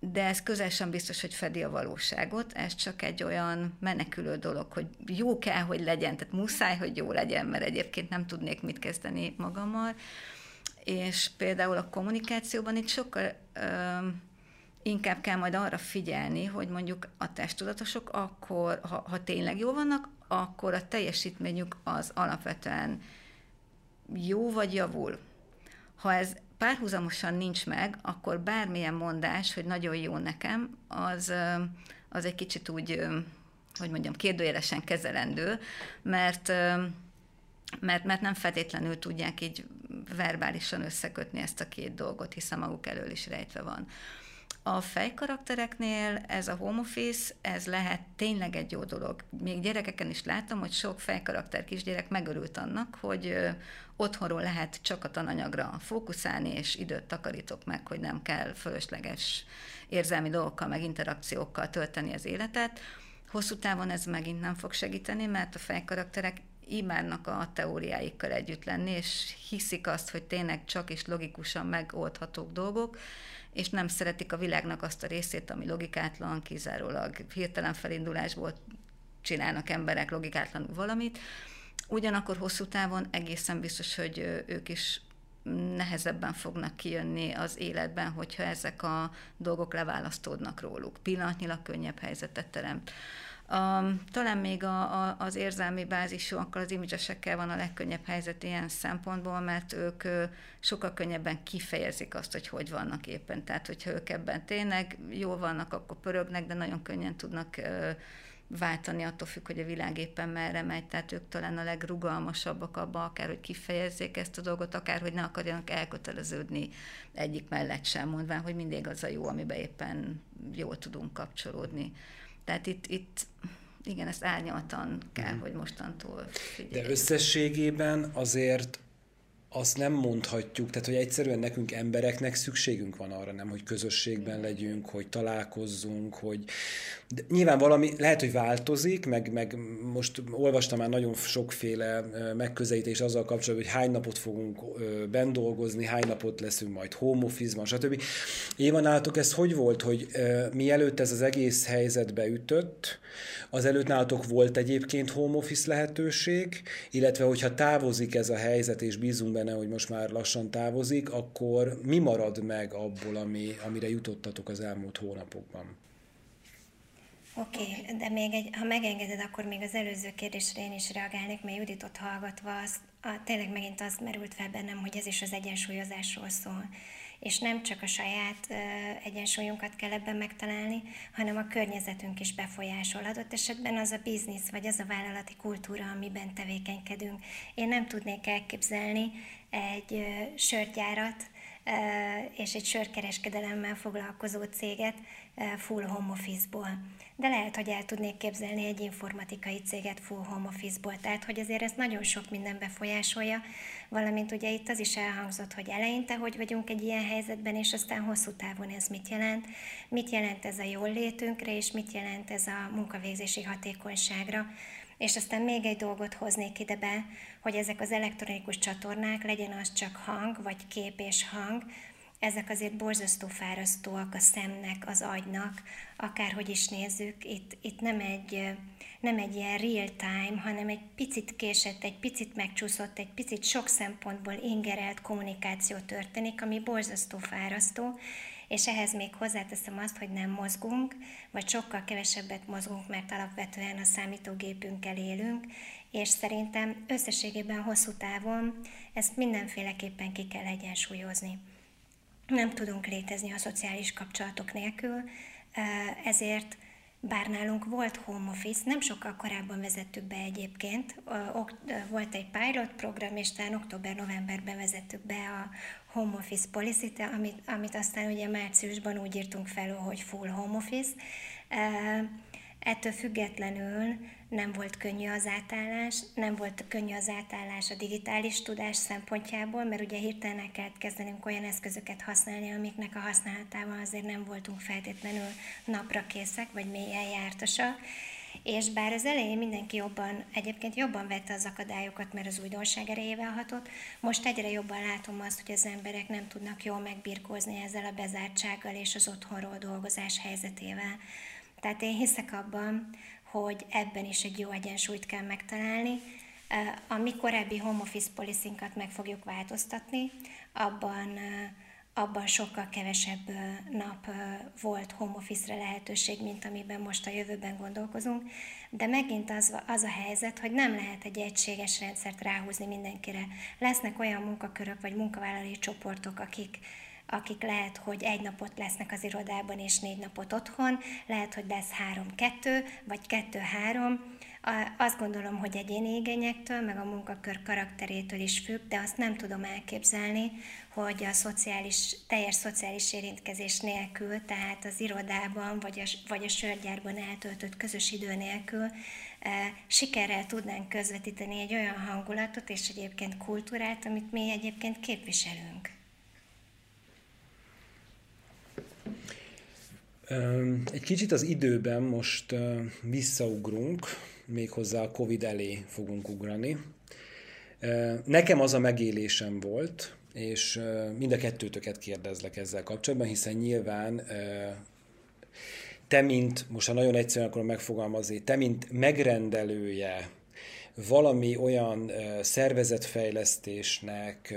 De ez közel sem biztos, hogy fedi a valóságot, ez csak egy olyan menekülő dolog, hogy jó kell, hogy legyen, tehát muszáj, hogy jó legyen, mert egyébként nem tudnék mit kezdeni magammal. És például a kommunikációban itt sokkal inkább kell majd arra figyelni, hogy mondjuk a testtudatosok akkor, ha, ha tényleg jó vannak, akkor a teljesítményük az alapvetően jó vagy javul. Ha ez párhuzamosan nincs meg, akkor bármilyen mondás, hogy nagyon jó nekem, az, az egy kicsit úgy, hogy mondjam, kérdőjelesen kezelendő, mert, mert, mert nem feltétlenül tudják így verbálisan összekötni ezt a két dolgot, hiszen maguk elől is rejtve van. A fejkaraktereknél ez a home office, ez lehet tényleg egy jó dolog. Még gyerekeken is látom, hogy sok fejkarakter kisgyerek megörült annak, hogy otthonról lehet csak a tananyagra fókuszálni, és időt takarítok meg, hogy nem kell fölösleges érzelmi dolgokkal, meg interakciókkal tölteni az életet. Hosszú távon ez megint nem fog segíteni, mert a fejkarakterek imádnak a teóriáikkal együtt lenni, és hiszik azt, hogy tényleg csak is logikusan megoldhatók dolgok, és nem szeretik a világnak azt a részét, ami logikátlan, kizárólag hirtelen felindulásból csinálnak emberek logikátlanul valamit. Ugyanakkor hosszú távon egészen biztos, hogy ők is nehezebben fognak kijönni az életben, hogyha ezek a dolgok leválasztódnak róluk. Pillanatnyilag könnyebb helyzetet teremt. Um, talán még a, a, az érzelmi bázisúakkal, az imidzsesekkel van a legkönnyebb helyzet ilyen szempontból, mert ők ö, sokkal könnyebben kifejezik azt, hogy hogy vannak éppen. Tehát, hogyha ők ebben tényleg jól vannak, akkor pörögnek, de nagyon könnyen tudnak ö, váltani, attól függ, hogy a világ éppen merre megy, tehát ők talán a legrugalmasabbak abban, akár hogy kifejezzék ezt a dolgot, akár hogy ne akarjanak elköteleződni egyik mellett sem, mondván, hogy mindig az a jó, amiben éppen jól tudunk kapcsolódni. Tehát itt, itt igen, ezt árnyaltan kell, mm. hogy mostantól figyeljük. De összességében azért azt nem mondhatjuk, tehát hogy egyszerűen nekünk embereknek szükségünk van arra, nem, hogy közösségben legyünk, hogy találkozzunk, hogy de nyilván valami lehet, hogy változik, meg, meg most olvastam már nagyon sokféle megközelítés azzal kapcsolatban, hogy hány napot fogunk bent dolgozni, hány napot leszünk majd home office-ban, stb. Éva, nálatok ez hogy volt, hogy mielőtt ez az egész helyzet beütött, az előtt nálatok volt egyébként home office lehetőség, illetve hogyha távozik ez a helyzet, és bízunk benne, hogy most már lassan távozik, akkor mi marad meg abból, ami, amire jutottatok az elmúlt hónapokban? Oké, okay, de még egy, ha megengeded, akkor még az előző kérdésre én is reagálnék, mert Juditot hallgatva az, a, tényleg megint az merült fel bennem, hogy ez is az egyensúlyozásról szól. És nem csak a saját egyensúlyunkat kell ebben megtalálni, hanem a környezetünk is befolyásol. Adott esetben az a biznisz, vagy az a vállalati kultúra, amiben tevékenykedünk. Én nem tudnék elképzelni egy sörgyárat, és egy sörkereskedelemmel foglalkozó céget full home office-ból. De lehet, hogy el tudnék képzelni egy informatikai céget full home office-ból. Tehát, hogy azért ez nagyon sok minden befolyásolja, valamint ugye itt az is elhangzott, hogy eleinte hogy vagyunk egy ilyen helyzetben, és aztán hosszú távon ez mit jelent, mit jelent ez a jól létünkre, és mit jelent ez a munkavégzési hatékonyságra. És aztán még egy dolgot hoznék ide be, hogy ezek az elektronikus csatornák, legyen az csak hang, vagy kép és hang, ezek azért borzasztó fárasztóak a szemnek, az agynak, akárhogy is nézzük, itt, itt nem, egy, nem egy ilyen real time, hanem egy picit késett, egy picit megcsúszott, egy picit sok szempontból ingerelt kommunikáció történik, ami borzasztó fárasztó, és ehhez még hozzáteszem azt, hogy nem mozgunk, vagy sokkal kevesebbet mozgunk, mert alapvetően a számítógépünkkel élünk, és szerintem összességében hosszú távon ezt mindenféleképpen ki kell egyensúlyozni. Nem tudunk létezni a szociális kapcsolatok nélkül, ezért bár nálunk volt home office, nem sokkal korábban vezettük be egyébként, volt egy pilot program, és talán október-novemberben vezettük be a home office policy amit, amit aztán ugye márciusban úgy írtunk fel, hogy full home office. Ettől függetlenül nem volt könnyű az átállás, nem volt könnyű az átállás a digitális tudás szempontjából, mert ugye hirtelen el kellett kezdenünk olyan eszközöket használni, amiknek a használatával azért nem voltunk feltétlenül napra készek, vagy mélyen jártasak. És bár az elején mindenki jobban, egyébként jobban vette az akadályokat, mert az újdonság erejével hatott, most egyre jobban látom azt, hogy az emberek nem tudnak jól megbirkózni ezzel a bezártsággal és az otthonról dolgozás helyzetével. Tehát én hiszek abban, hogy ebben is egy jó egyensúlyt kell megtalálni. A mi korábbi home office policy meg fogjuk változtatni, abban abban sokkal kevesebb nap volt home office-re lehetőség, mint amiben most a jövőben gondolkozunk, de megint az, az a helyzet, hogy nem lehet egy egységes rendszert ráhúzni mindenkire. Lesznek olyan munkakörök vagy munkavállalói csoportok, akik akik lehet, hogy egy napot lesznek az irodában és négy napot otthon, lehet, hogy lesz három-kettő, vagy kettő-három. Azt gondolom, hogy egyéni igényektől, meg a munkakör karakterétől is függ, de azt nem tudom elképzelni, hogy a szociális, teljes szociális érintkezés nélkül, tehát az irodában vagy a, vagy a sörgyárban eltöltött közös idő nélkül e, sikerrel tudnánk közvetíteni egy olyan hangulatot és egyébként kultúrát, amit mi egyébként képviselünk. Egy kicsit az időben most visszaugrunk, méghozzá a Covid elé fogunk ugrani. Nekem az a megélésem volt, és mind a kettőtöket kérdezlek ezzel kapcsolatban, hiszen nyilván te, mint, most ha nagyon egyszerűen akarom megfogalmazni, te, mint megrendelője valami olyan szervezetfejlesztésnek,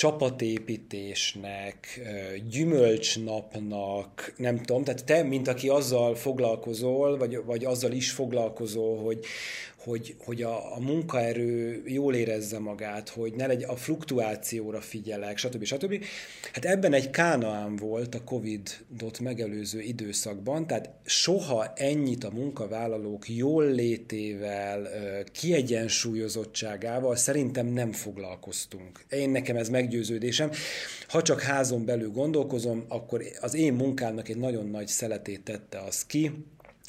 csapatépítésnek, gyümölcsnapnak, nem tudom, tehát te, mint aki azzal foglalkozol, vagy, vagy azzal is foglalkozol, hogy, hogy, hogy a, a munkaerő jól érezze magát, hogy ne legy, a fluktuációra figyelek, stb. stb. Hát ebben egy kánaán volt a Covid-ot megelőző időszakban, tehát soha ennyit a munkavállalók jól létével, kiegyensúlyozottságával szerintem nem foglalkoztunk. Én nekem ez meggyőződésem. Ha csak házon belül gondolkozom, akkor az én munkámnak egy nagyon nagy szeletét tette az ki,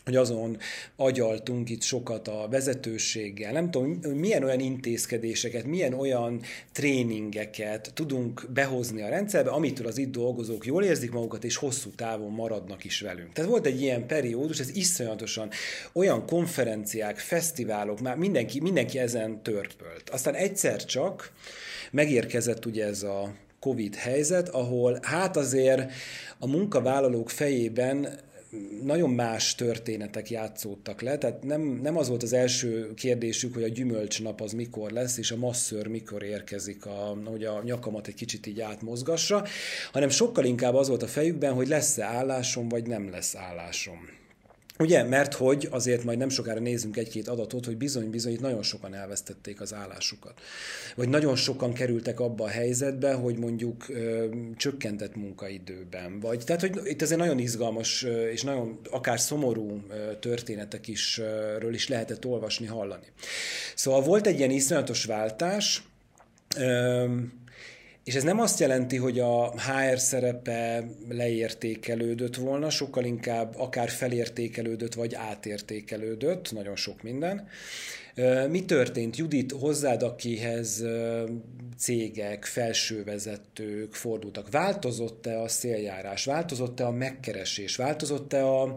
hogy azon agyaltunk itt sokat a vezetőséggel. Nem tudom, milyen olyan intézkedéseket, milyen olyan tréningeket tudunk behozni a rendszerbe, amitől az itt dolgozók jól érzik magukat, és hosszú távon maradnak is velünk. Tehát volt egy ilyen periódus, ez iszonyatosan olyan konferenciák, fesztiválok, már mindenki, mindenki ezen törpölt. Aztán egyszer csak megérkezett ugye ez a Covid helyzet, ahol hát azért a munkavállalók fejében nagyon más történetek játszódtak le, tehát nem, nem az volt az első kérdésük, hogy a gyümölcsnap az mikor lesz, és a masször mikor érkezik, a, hogy a nyakamat egy kicsit így átmozgassa, hanem sokkal inkább az volt a fejükben, hogy lesz-e állásom, vagy nem lesz állásom. Ugye, mert hogy azért majd nem sokára nézzünk egy-két adatot, hogy bizony-bizony itt nagyon sokan elvesztették az állásukat. Vagy nagyon sokan kerültek abba a helyzetbe, hogy mondjuk ö, csökkentett munkaidőben. Vagy, tehát, hogy itt azért nagyon izgalmas és nagyon akár szomorú történetek is, ről is lehetett olvasni, hallani. Szóval volt egy ilyen iszonyatos váltás, ö, és ez nem azt jelenti, hogy a HR szerepe leértékelődött volna, sokkal inkább akár felértékelődött, vagy átértékelődött, nagyon sok minden. Mi történt, Judit, hozzád, akihez cégek, felsővezetők fordultak? Változott-e a széljárás? Változott-e a megkeresés? Változott-e a,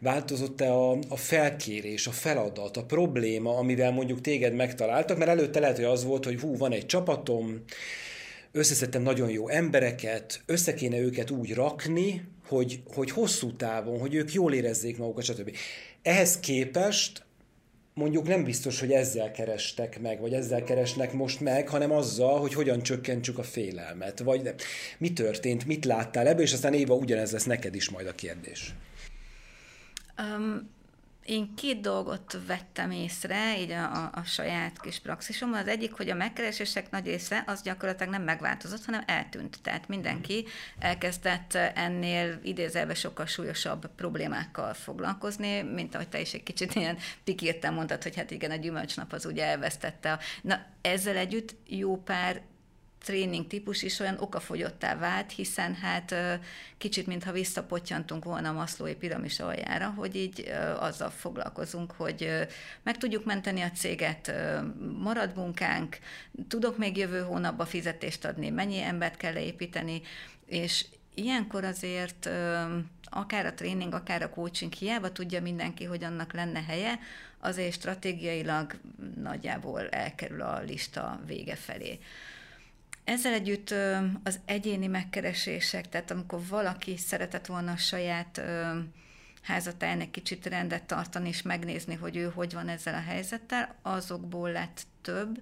változott-e a, a felkérés, a feladat, a probléma, amivel mondjuk téged megtaláltak? Mert előtte lehet, hogy az volt, hogy hú, van egy csapatom, összeszedtem nagyon jó embereket, össze őket úgy rakni, hogy, hogy hosszú távon, hogy ők jól érezzék magukat, stb. Ehhez képest mondjuk nem biztos, hogy ezzel kerestek meg, vagy ezzel keresnek most meg, hanem azzal, hogy hogyan csökkentsük a félelmet, vagy de, mi történt, mit láttál ebből, és aztán Éva, ugyanez lesz neked is majd a kérdés. Um, én két dolgot vettem észre, így a, a, a saját kis praxisomban. Az egyik, hogy a megkeresések nagy része az gyakorlatilag nem megváltozott, hanem eltűnt. Tehát mindenki elkezdett ennél idézelve sokkal súlyosabb problémákkal foglalkozni, mint ahogy te is egy kicsit ilyen pikírten mondtad, hogy hát igen, a gyümölcsnap az ugye elvesztette. Na, ezzel együtt jó pár tréning típus is olyan okafogyottá vált, hiszen hát kicsit, mintha visszapottyantunk volna a maszlói piramis aljára, hogy így azzal foglalkozunk, hogy meg tudjuk menteni a céget, marad munkánk, tudok még jövő hónapba fizetést adni, mennyi embert kell leépíteni, és ilyenkor azért akár a tréning, akár a coaching hiába tudja mindenki, hogy annak lenne helye, azért stratégiailag nagyjából elkerül a lista vége felé. Ezzel együtt az egyéni megkeresések, tehát amikor valaki szeretett volna a saját házatáján egy kicsit rendet tartani és megnézni, hogy ő hogy van ezzel a helyzettel, azokból lett több,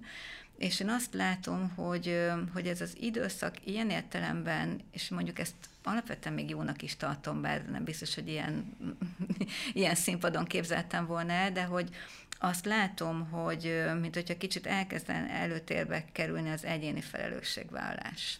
és én azt látom, hogy, hogy ez az időszak ilyen értelemben, és mondjuk ezt alapvetően még jónak is tartom, bár nem biztos, hogy ilyen, <laughs> ilyen színpadon képzeltem volna el, de hogy azt látom, hogy mint hogyha kicsit elkezden előtérbe kerülni az egyéni felelősségvállás.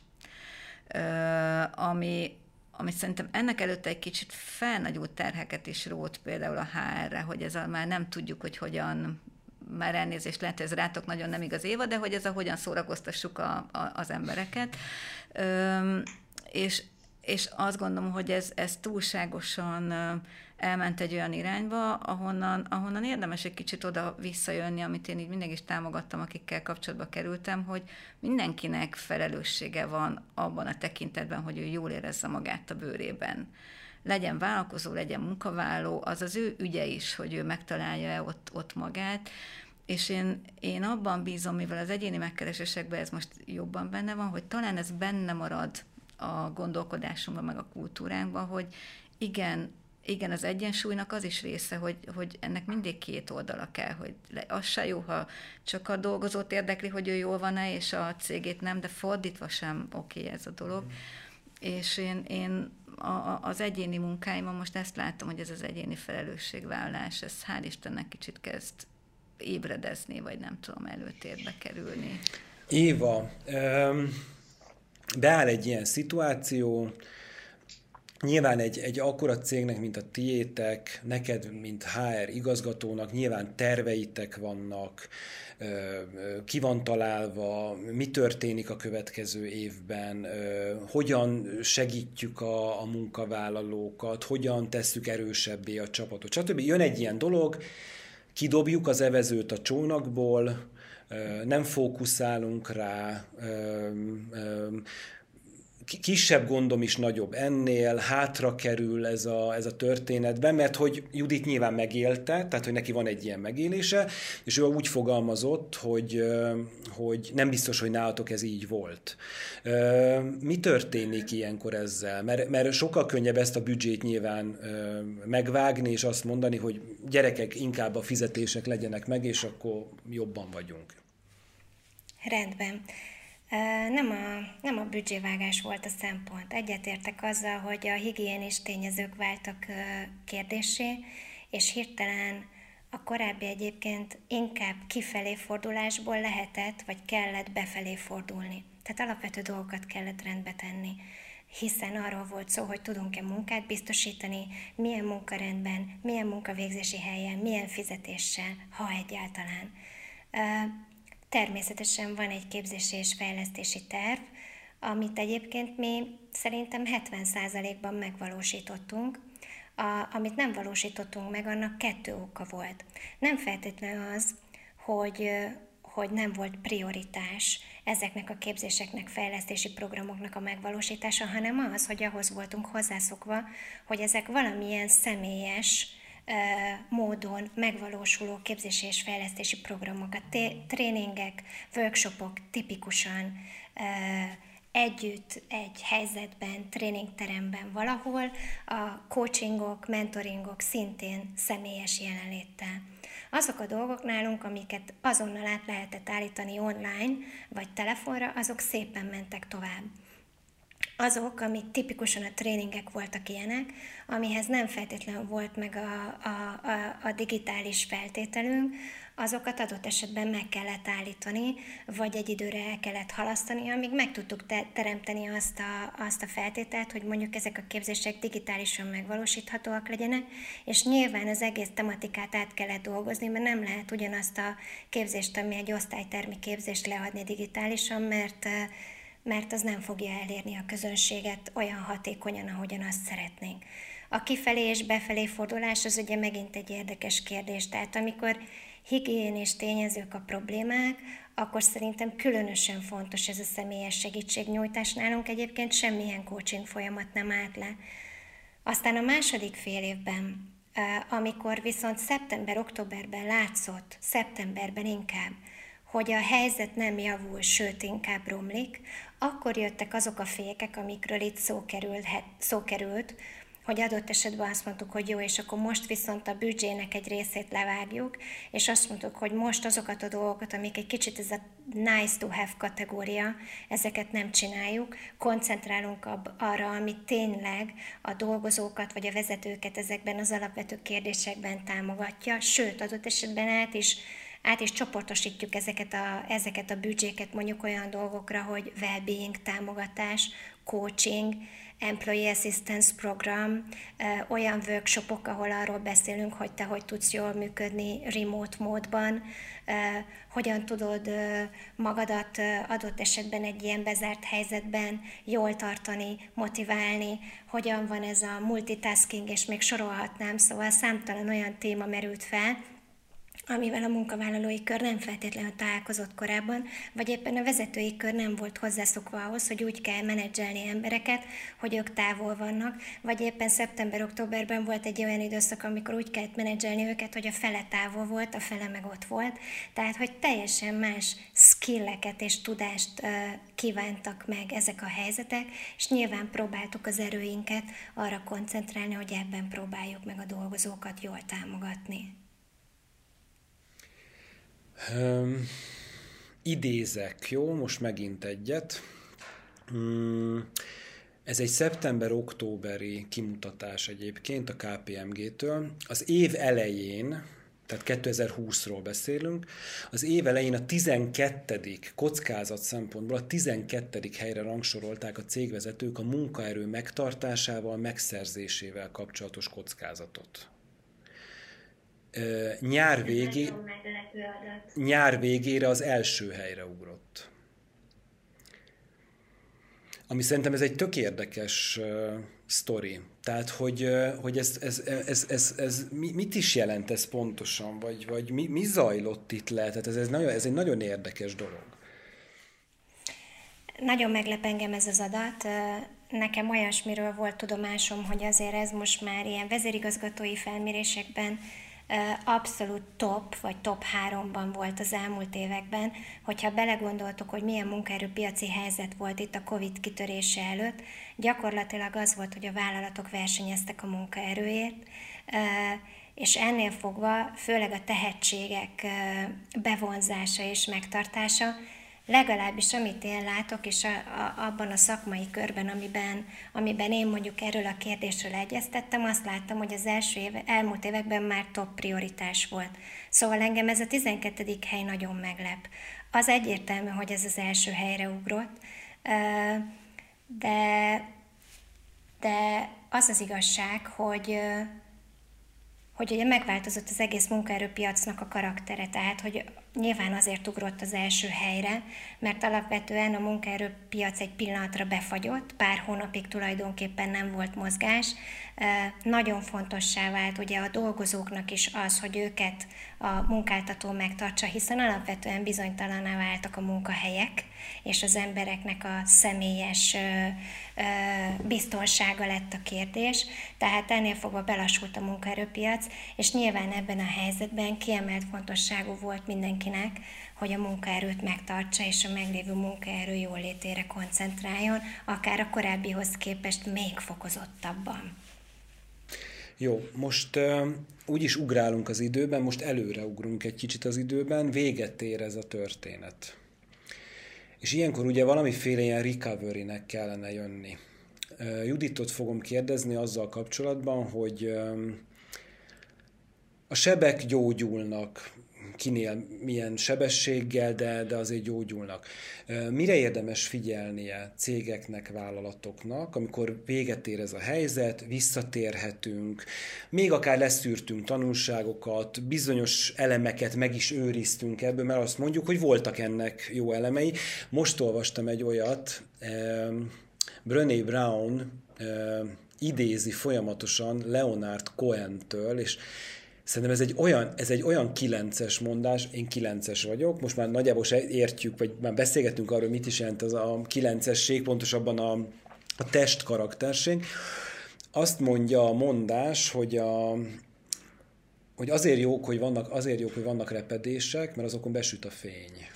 Ami, ami szerintem ennek előtte egy kicsit felnagyult terheket is rót például a HR-re, hogy ez a, már nem tudjuk, hogy hogyan már elnézést lehet, ez rátok nagyon nem igaz éva, de hogy ez a hogyan szórakoztassuk a, a, az embereket. Ö, és, és azt gondolom, hogy ez, ez túlságosan elment egy olyan irányba, ahonnan, ahonnan érdemes egy kicsit oda visszajönni, amit én így mindig is támogattam, akikkel kapcsolatba kerültem, hogy mindenkinek felelőssége van abban a tekintetben, hogy ő jól érezze magát a bőrében. Legyen vállalkozó, legyen munkavállaló, az az ő ügye is, hogy ő megtalálja-e ott, ott magát, és én, én abban bízom, mivel az egyéni megkeresésekben ez most jobban benne van, hogy talán ez benne marad a gondolkodásunkban, meg a kultúránkban, hogy igen, igen, az egyensúlynak az is része, hogy, hogy ennek mindig két oldala kell, hogy az se jó, ha csak a dolgozót érdekli, hogy ő jól van-e, és a cégét nem, de fordítva sem oké okay ez a dolog. Mm. És én, én a, az egyéni munkáimon most ezt látom, hogy ez az egyéni felelősségvállalás, ez hál' Istennek kicsit kezd ébredezni, vagy nem tudom, előtérbe kerülni. Éva, um, beáll egy ilyen szituáció, Nyilván egy, egy akkora cégnek, mint a tiétek, neked, mint HR igazgatónak, nyilván terveitek vannak, ki van találva, mi történik a következő évben, hogyan segítjük a, a munkavállalókat, hogyan tesszük erősebbé a csapatot, stb. Jön egy ilyen dolog, kidobjuk az evezőt a csónakból, nem fókuszálunk rá, kisebb gondom is nagyobb ennél, hátra kerül ez a, ez a történetben, mert hogy Judit nyilván megélte, tehát hogy neki van egy ilyen megélése, és ő úgy fogalmazott, hogy, hogy nem biztos, hogy nálatok ez így volt. Mi történik ilyenkor ezzel? Mert, mert sokkal könnyebb ezt a büdzsét nyilván megvágni, és azt mondani, hogy gyerekek, inkább a fizetések legyenek meg, és akkor jobban vagyunk. Rendben. Nem a, nem a büdzsévágás volt a szempont. Egyetértek azzal, hogy a higiénis tényezők váltak kérdésé, és hirtelen a korábbi egyébként inkább kifelé fordulásból lehetett, vagy kellett befelé fordulni. Tehát alapvető dolgokat kellett rendbe tenni hiszen arról volt szó, hogy tudunk-e munkát biztosítani, milyen munkarendben, milyen munkavégzési helyen, milyen fizetéssel, ha egyáltalán. Természetesen van egy képzési és fejlesztési terv, amit egyébként mi szerintem 70%-ban megvalósítottunk. A, amit nem valósítottunk meg, annak kettő oka volt. Nem feltétlenül az, hogy, hogy nem volt prioritás ezeknek a képzéseknek, fejlesztési programoknak a megvalósítása, hanem az, hogy ahhoz voltunk hozzászokva, hogy ezek valamilyen személyes, módon megvalósuló képzési és fejlesztési programokat, tréningek, workshopok tipikusan együtt, egy helyzetben, tréningteremben valahol, a coachingok, mentoringok szintén személyes jelenléttel. Azok a dolgok nálunk, amiket azonnal át lehetett állítani online vagy telefonra, azok szépen mentek tovább azok, amik tipikusan a tréningek voltak ilyenek, amihez nem feltétlenül volt meg a, a, a, a digitális feltételünk, azokat adott esetben meg kellett állítani, vagy egy időre el kellett halasztani, amíg meg tudtuk te- teremteni azt a, azt a feltételt, hogy mondjuk ezek a képzések digitálisan megvalósíthatóak legyenek, és nyilván az egész tematikát át kellett dolgozni, mert nem lehet ugyanazt a képzést, ami egy osztálytermi képzést leadni digitálisan, mert mert az nem fogja elérni a közönséget olyan hatékonyan, ahogyan azt szeretnénk. A kifelé és befelé fordulás az ugye megint egy érdekes kérdés. Tehát amikor higiénés tényezők a problémák, akkor szerintem különösen fontos ez a személyes segítségnyújtás. Nálunk egyébként semmilyen coaching folyamat nem állt le. Aztán a második fél évben, amikor viszont szeptember-októberben látszott, szeptemberben inkább, hogy a helyzet nem javul, sőt inkább romlik, akkor jöttek azok a fékek, amikről itt szó került, szó került hogy adott esetben azt mondtuk, hogy jó, és akkor most viszont a büdzsének egy részét levágjuk, és azt mondtuk, hogy most azokat a dolgokat, amik egy kicsit ez a nice to have kategória, ezeket nem csináljuk, koncentrálunk arra, ami tényleg a dolgozókat vagy a vezetőket ezekben az alapvető kérdésekben támogatja, sőt, adott esetben át is át is csoportosítjuk ezeket a, ezeket a büdzséket mondjuk olyan dolgokra, hogy well-being támogatás, coaching, employee assistance program, olyan workshopok, ahol arról beszélünk, hogy te hogy tudsz jól működni remote módban, hogyan tudod magadat adott esetben egy ilyen bezárt helyzetben jól tartani, motiválni, hogyan van ez a multitasking, és még sorolhatnám, szóval számtalan olyan téma merült fel, amivel a munkavállalói kör nem feltétlenül találkozott korábban, vagy éppen a vezetői kör nem volt hozzászokva ahhoz, hogy úgy kell menedzselni embereket, hogy ők távol vannak, vagy éppen szeptember-októberben volt egy olyan időszak, amikor úgy kellett menedzselni őket, hogy a fele távol volt, a fele meg ott volt. Tehát, hogy teljesen más skilleket és tudást kívántak meg ezek a helyzetek, és nyilván próbáltuk az erőinket arra koncentrálni, hogy ebben próbáljuk meg a dolgozókat jól támogatni. Um, idézek, jó? Most megint egyet. Um, ez egy szeptember-októberi kimutatás egyébként a KPMG-től. Az év elején tehát 2020-ról beszélünk, az év elején a 12. kockázat szempontból a 12. helyre rangsorolták a cégvezetők a munkaerő megtartásával, megszerzésével kapcsolatos kockázatot. Nyár, végé, nyár végére az első helyre ugrott. Ami szerintem ez egy tök érdekes sztori. Tehát, hogy, hogy ez, ez, ez, ez, ez, mit is jelent ez pontosan, vagy, vagy mi, mi zajlott itt le? Tehát ez, ez, nagyon, ez egy nagyon érdekes dolog. Nagyon meglep engem ez az adat. Nekem olyasmiről volt tudomásom, hogy azért ez most már ilyen vezérigazgatói felmérésekben abszolút top, vagy top háromban volt az elmúlt években, hogyha belegondoltuk, hogy milyen munkaerőpiaci helyzet volt itt a Covid kitörése előtt, gyakorlatilag az volt, hogy a vállalatok versenyeztek a munkaerőért, és ennél fogva főleg a tehetségek bevonzása és megtartása legalábbis amit én látok, és a, a, abban a szakmai körben, amiben, amiben én mondjuk erről a kérdésről egyeztettem, azt láttam, hogy az első éve, elmúlt években már top prioritás volt. Szóval engem ez a 12. hely nagyon meglep. Az egyértelmű, hogy ez az első helyre ugrott, de, de az az igazság, hogy, hogy ugye megváltozott az egész munkaerőpiacnak a karaktere, tehát hogy nyilván azért ugrott az első helyre, mert alapvetően a munkaerőpiac egy pillanatra befagyott, pár hónapig tulajdonképpen nem volt mozgás. Nagyon fontossá vált ugye a dolgozóknak is az, hogy őket a munkáltató megtartsa, hiszen alapvetően bizonytalaná váltak a munkahelyek, és az embereknek a személyes biztonsága lett a kérdés, tehát ennél fogva belassult a munkaerőpiac, és nyilván ebben a helyzetben kiemelt fontosságú volt mindenkinek, hogy a munkaerőt megtartsa, és a meglévő munkaerő jólétére koncentráljon, akár a korábbihoz képest még fokozottabban. Jó, most uh, úgy is ugrálunk az időben, most előre ugrunk egy kicsit az időben, véget ér ez a történet. És ilyenkor ugye valamiféle ilyen recovery-nek kellene jönni. Juditot fogom kérdezni azzal kapcsolatban, hogy a sebek gyógyulnak, kinél milyen sebességgel, de, de azért gyógyulnak. Mire érdemes figyelnie cégeknek, vállalatoknak, amikor véget ér ez a helyzet, visszatérhetünk, még akár leszűrtünk tanulságokat, bizonyos elemeket meg is őriztünk ebből, mert azt mondjuk, hogy voltak ennek jó elemei. Most olvastam egy olyat, Brené Brown idézi folyamatosan Leonard Cohen-től, és Szerintem ez egy olyan, ez egy olyan kilences mondás, én kilences vagyok, most már nagyjából se értjük, vagy már beszélgetünk arról, mit is jelent az a kilencesség, pontosabban a, a test karakterség. Azt mondja a mondás, hogy a, hogy azért jók, hogy vannak, azért jók, hogy vannak repedések, mert azokon besüt a fény.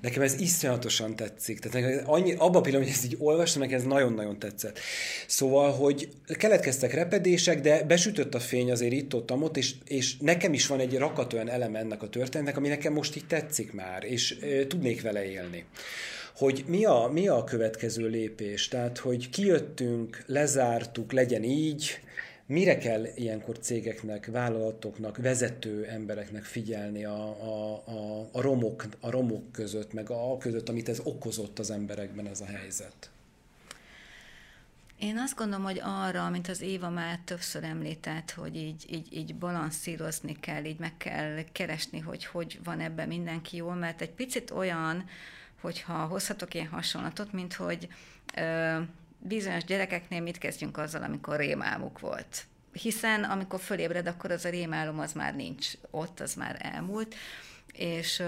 Nekem ez iszonyatosan tetszik. Tehát annyi, abban a pillanatban, hogy ezt így olvastam, nekem ez nagyon-nagyon tetszett. Szóval, hogy keletkeztek repedések, de besütött a fény azért itt-ott, ott, és, és nekem is van egy rakat olyan eleme ennek a történetnek, ami nekem most így tetszik már, és e, tudnék vele élni hogy mi a, mi a következő lépés. Tehát, hogy kijöttünk, lezártuk, legyen így, Mire kell ilyenkor cégeknek, vállalatoknak, vezető embereknek figyelni a, a, a, a, romok, a romok között, meg a között, amit ez okozott az emberekben ez a helyzet? Én azt gondolom, hogy arra, mint az Éva már többször említett, hogy így, így, így balanszírozni kell, így meg kell keresni, hogy hogy van ebben mindenki jól, mert egy picit olyan, hogyha hozhatok ilyen hasonlatot, mint hogy ö, bizonyos gyerekeknél mit kezdjünk azzal, amikor rémálmuk volt. Hiszen amikor fölébred, akkor az a rémálom az már nincs ott, az már elmúlt, és,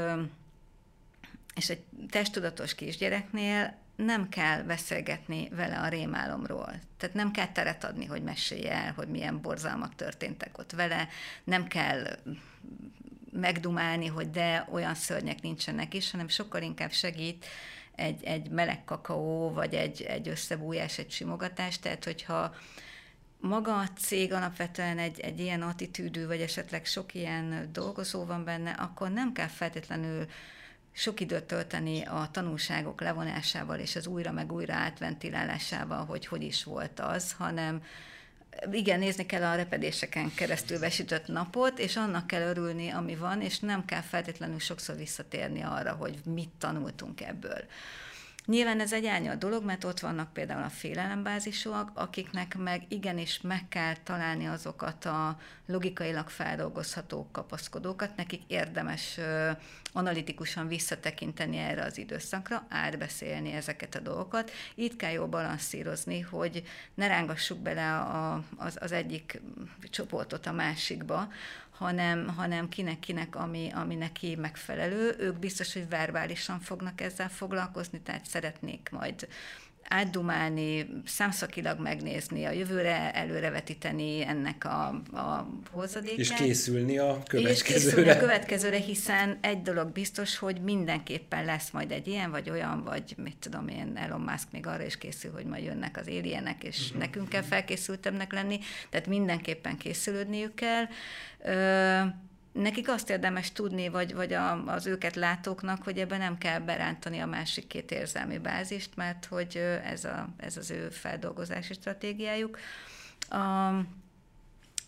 és egy testtudatos kisgyereknél nem kell beszélgetni vele a rémálomról. Tehát nem kell teret adni, hogy mesélje el, hogy milyen borzalmak történtek ott vele, nem kell megdumálni, hogy de olyan szörnyek nincsenek is, hanem sokkal inkább segít egy, egy meleg kakaó, vagy egy, egy összebújás, egy simogatás, tehát hogyha maga a cég alapvetően egy, egy ilyen attitűdű, vagy esetleg sok ilyen dolgozó van benne, akkor nem kell feltétlenül sok időt tölteni a tanulságok levonásával és az újra meg újra átventilálásával, hogy hogy is volt az, hanem igen, nézni kell a repedéseken keresztül besütött napot, és annak kell örülni, ami van, és nem kell feltétlenül sokszor visszatérni arra, hogy mit tanultunk ebből. Nyilván ez egy árnyalt dolog, mert ott vannak például a félelembázisúak, akiknek meg igenis meg kell találni azokat a logikailag feldolgozható kapaszkodókat, nekik érdemes analitikusan visszatekinteni erre az időszakra, átbeszélni ezeket a dolgokat. Itt kell jól balanszírozni, hogy ne rángassuk bele a, az, az egyik csoportot a másikba, hanem, hanem kinek-kinek, ami, ami neki megfelelő. Ők biztos, hogy verbálisan fognak ezzel foglalkozni, tehát szeretnék majd átdumálni, számszakilag megnézni, a jövőre előrevetíteni ennek a, a hozadékát. És készülni a következőre. És készülni a következőre, hiszen egy dolog biztos, hogy mindenképpen lesz majd egy ilyen, vagy olyan, vagy mit tudom én, Elon Musk még arra is készül, hogy majd jönnek az éljenek, és uh-huh. nekünk kell felkészültebbnek lenni, tehát mindenképpen készülődniük kell. Ö- nekik azt érdemes tudni, vagy, vagy a, az őket látóknak, hogy ebben nem kell berántani a másik két érzelmi bázist, mert hogy ez, a, ez az ő feldolgozási stratégiájuk. A,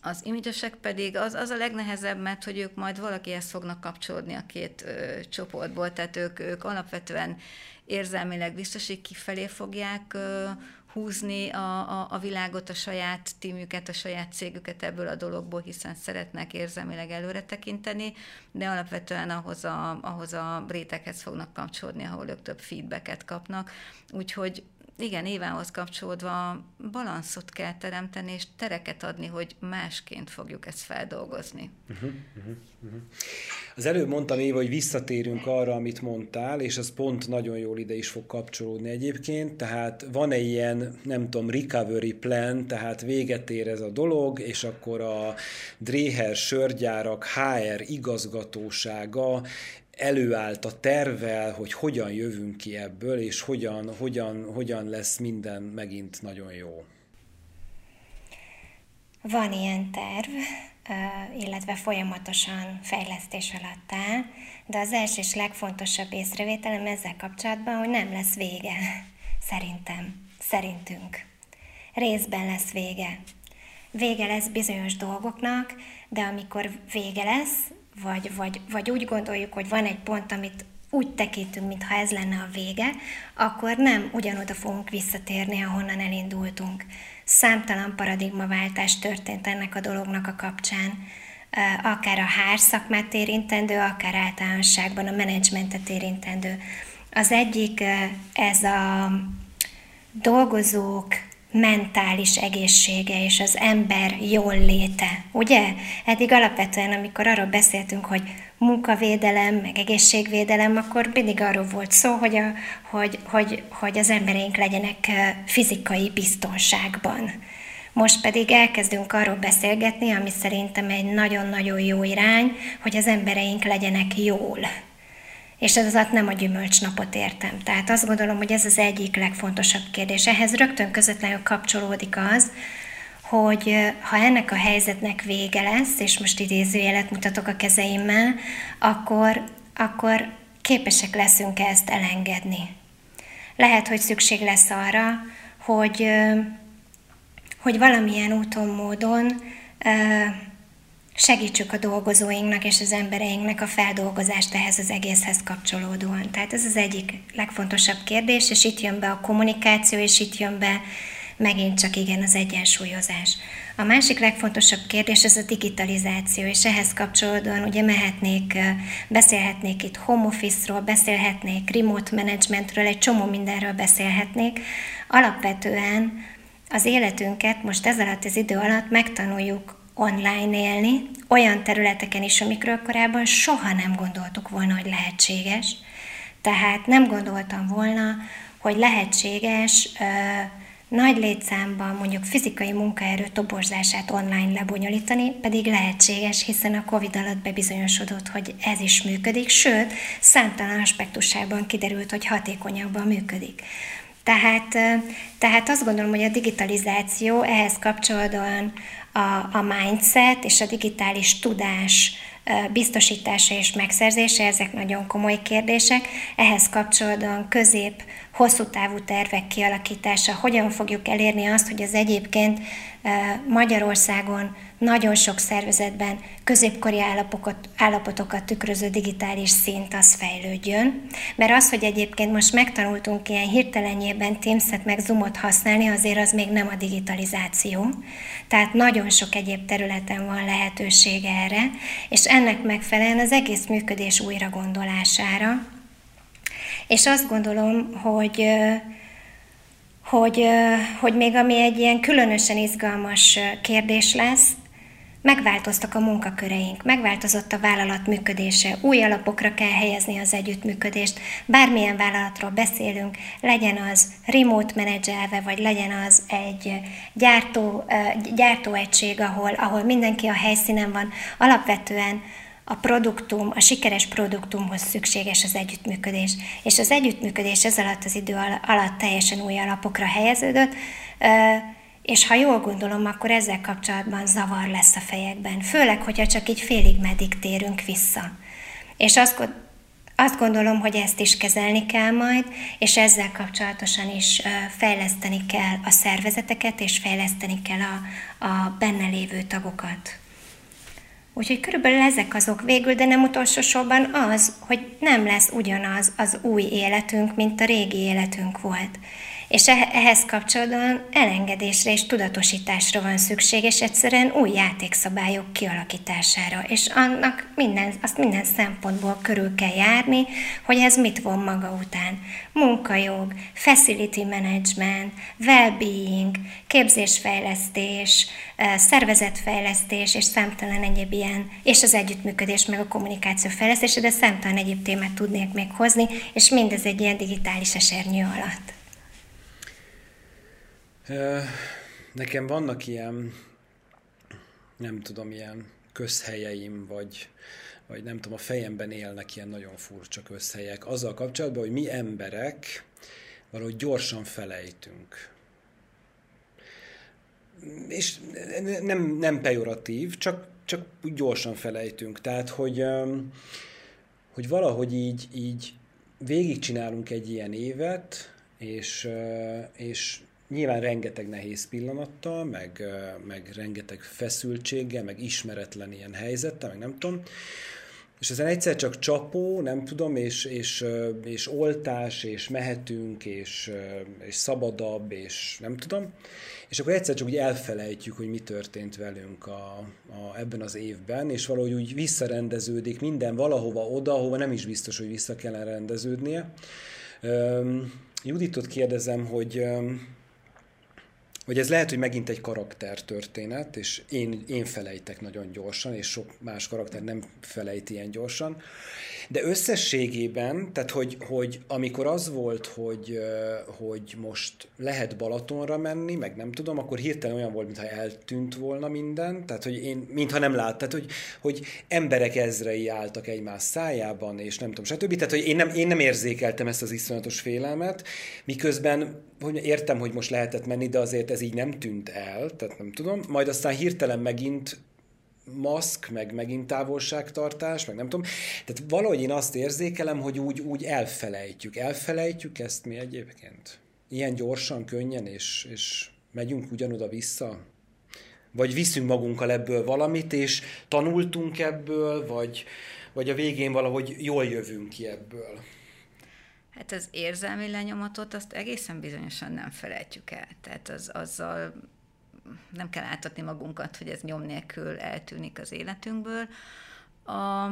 az imidzsesek pedig az, az a legnehezebb, mert hogy ők majd valakihez fognak kapcsolódni a két ö, csoportból, tehát ők, ők alapvetően érzelmileg biztos, hogy kifelé fogják ö, húzni a, a, a világot, a saját tímüket, a saját cégüket ebből a dologból, hiszen szeretnek érzelmileg előre tekinteni, de alapvetően ahhoz a, ahhoz a réteghez fognak kapcsolódni, ahol ők több feedbacket kapnak. Úgyhogy igen, Évához kapcsolódva balanszot kell teremteni, és tereket adni, hogy másként fogjuk ezt feldolgozni. Uh-huh, uh-huh. Az előbb mondtam, Éva, hogy visszatérünk arra, amit mondtál, és az pont nagyon jól ide is fog kapcsolódni egyébként, tehát van egy ilyen, nem tudom, recovery plan, tehát véget ér ez a dolog, és akkor a Dreher sörgyárak HR igazgatósága előállt a tervel, hogy hogyan jövünk ki ebből, és hogyan, hogyan, hogyan lesz minden megint nagyon jó. Van ilyen terv, illetve folyamatosan fejlesztés alatt áll, de az első és legfontosabb észrevételem ezzel kapcsolatban, hogy nem lesz vége. Szerintem. Szerintünk. Részben lesz vége. Vége lesz bizonyos dolgoknak, de amikor vége lesz, vagy, vagy, vagy úgy gondoljuk, hogy van egy pont, amit úgy tekintünk, mintha ez lenne a vége, akkor nem ugyanoda fogunk visszatérni, ahonnan elindultunk. Számtalan paradigmaváltás történt ennek a dolognak a kapcsán, akár a hár szakmát érintendő, akár általánosságban a menedzsmentet érintendő. Az egyik ez a dolgozók mentális egészsége és az ember jól léte, ugye? Eddig alapvetően, amikor arról beszéltünk, hogy munkavédelem, meg egészségvédelem, akkor mindig arról volt szó, hogy, a, hogy, hogy, hogy az embereink legyenek fizikai biztonságban. Most pedig elkezdünk arról beszélgetni, ami szerintem egy nagyon-nagyon jó irány, hogy az embereink legyenek jól és ez alatt nem a gyümölcsnapot értem. Tehát azt gondolom, hogy ez az egyik legfontosabb kérdés. Ehhez rögtön közvetlenül kapcsolódik az, hogy ha ennek a helyzetnek vége lesz, és most idézőjelet mutatok a kezeimmel, akkor, akkor képesek leszünk ezt elengedni. Lehet, hogy szükség lesz arra, hogy, hogy valamilyen úton, módon segítsük a dolgozóinknak és az embereinknek a feldolgozást ehhez az egészhez kapcsolódóan. Tehát ez az egyik legfontosabb kérdés, és itt jön be a kommunikáció, és itt jön be megint csak igen az egyensúlyozás. A másik legfontosabb kérdés ez a digitalizáció, és ehhez kapcsolódóan ugye mehetnék, beszélhetnék itt home office-ról, beszélhetnék remote managementről, egy csomó mindenről beszélhetnék. Alapvetően az életünket most ez alatt az idő alatt megtanuljuk online élni, olyan területeken is, amikről korábban soha nem gondoltuk volna, hogy lehetséges. Tehát nem gondoltam volna, hogy lehetséges ö, nagy létszámban mondjuk fizikai munkaerő toborzását online lebonyolítani, pedig lehetséges, hiszen a Covid alatt bebizonyosodott, hogy ez is működik, sőt, számtalan aspektusában kiderült, hogy hatékonyabban működik. Tehát, tehát azt gondolom, hogy a digitalizáció ehhez kapcsolódóan a, a mindset és a digitális tudás biztosítása és megszerzése, ezek nagyon komoly kérdések. Ehhez kapcsolódóan közép hosszú távú tervek kialakítása, hogyan fogjuk elérni azt, hogy az egyébként Magyarországon nagyon sok szervezetben középkori állapotokat, állapotokat tükröző digitális szint az fejlődjön. Mert az, hogy egyébként most megtanultunk ilyen hirtelenjében Teams-et meg Zoom-ot használni, azért az még nem a digitalizáció. Tehát nagyon sok egyéb területen van lehetőség erre, és ennek megfelelően az egész működés újra gondolására. És azt gondolom, hogy hogy, hogy még ami egy ilyen különösen izgalmas kérdés lesz, Megváltoztak a munkaköreink, megváltozott a vállalat működése, új alapokra kell helyezni az együttműködést. Bármilyen vállalatról beszélünk, legyen az remote menedzselve, vagy legyen az egy gyártó, gyártóegység, ahol, ahol mindenki a helyszínen van, alapvetően a produktum, a sikeres produktumhoz szükséges az együttműködés. És az együttműködés ez alatt az idő alatt teljesen új alapokra helyeződött, és ha jól gondolom, akkor ezzel kapcsolatban zavar lesz a fejekben, főleg, hogyha csak így félig meddig térünk vissza. És azt, azt gondolom, hogy ezt is kezelni kell majd, és ezzel kapcsolatosan is fejleszteni kell a szervezeteket, és fejleszteni kell a, a benne lévő tagokat. Úgyhogy körülbelül ezek azok végül, de nem utolsó sorban az, hogy nem lesz ugyanaz az új életünk, mint a régi életünk volt. És ehhez kapcsolatban elengedésre és tudatosításra van szükség, és egyszerűen új játékszabályok kialakítására. És annak minden, azt minden szempontból körül kell járni, hogy ez mit von maga után. Munkajog, facility management, well-being, képzésfejlesztés, szervezetfejlesztés és számtalan egyéb ilyen, és az együttműködés, meg a kommunikáció fejlesztése, de számtalan egyéb témát tudnék még hozni, és mindez egy ilyen digitális esernyő alatt. Nekem vannak ilyen, nem tudom, ilyen közhelyeim, vagy, vagy nem tudom, a fejemben élnek ilyen nagyon furcsa közhelyek. Azzal kapcsolatban, hogy mi emberek valahogy gyorsan felejtünk. És nem, nem pejoratív, csak, csak gyorsan felejtünk. Tehát, hogy, hogy valahogy így, így végigcsinálunk egy ilyen évet, és, és nyilván rengeteg nehéz pillanattal, meg, meg rengeteg feszültséggel, meg ismeretlen ilyen helyzettel, meg nem tudom. És ezen egyszer csak csapó, nem tudom, és, és, és oltás, és mehetünk, és, és szabadabb, és nem tudom. És akkor egyszer csak úgy elfelejtjük, hogy mi történt velünk a, a, ebben az évben, és valahogy úgy visszarendeződik minden valahova oda, ahova nem is biztos, hogy vissza kellene rendeződnie. Juditot kérdezem, hogy hogy ez lehet, hogy megint egy karaktertörténet, és én, én felejtek nagyon gyorsan, és sok más karakter nem felejt ilyen gyorsan. De összességében, tehát hogy, hogy amikor az volt, hogy, hogy most lehet Balatonra menni, meg nem tudom, akkor hirtelen olyan volt, mintha eltűnt volna minden, tehát hogy én, mintha nem lát, tehát hogy, hogy emberek ezrei álltak egymás szájában, és nem tudom, stb. Tehát, hogy én nem, én nem érzékeltem ezt az iszonyatos félelmet, miközben hogy értem, hogy most lehetett menni, de azért ez így nem tűnt el, tehát nem tudom. Majd aztán hirtelen megint maszk, meg megint távolságtartás, meg nem tudom. Tehát valahogy én azt érzékelem, hogy úgy, úgy elfelejtjük. Elfelejtjük ezt mi egyébként? Ilyen gyorsan, könnyen, és, és megyünk ugyanoda vissza? Vagy viszünk magunkkal ebből valamit, és tanultunk ebből, vagy, vagy a végén valahogy jól jövünk ki ebből? Hát az érzelmi lenyomatot azt egészen bizonyosan nem felejtjük el. Tehát az, azzal nem kell átadni magunkat, hogy ez nyom nélkül eltűnik az életünkből. A,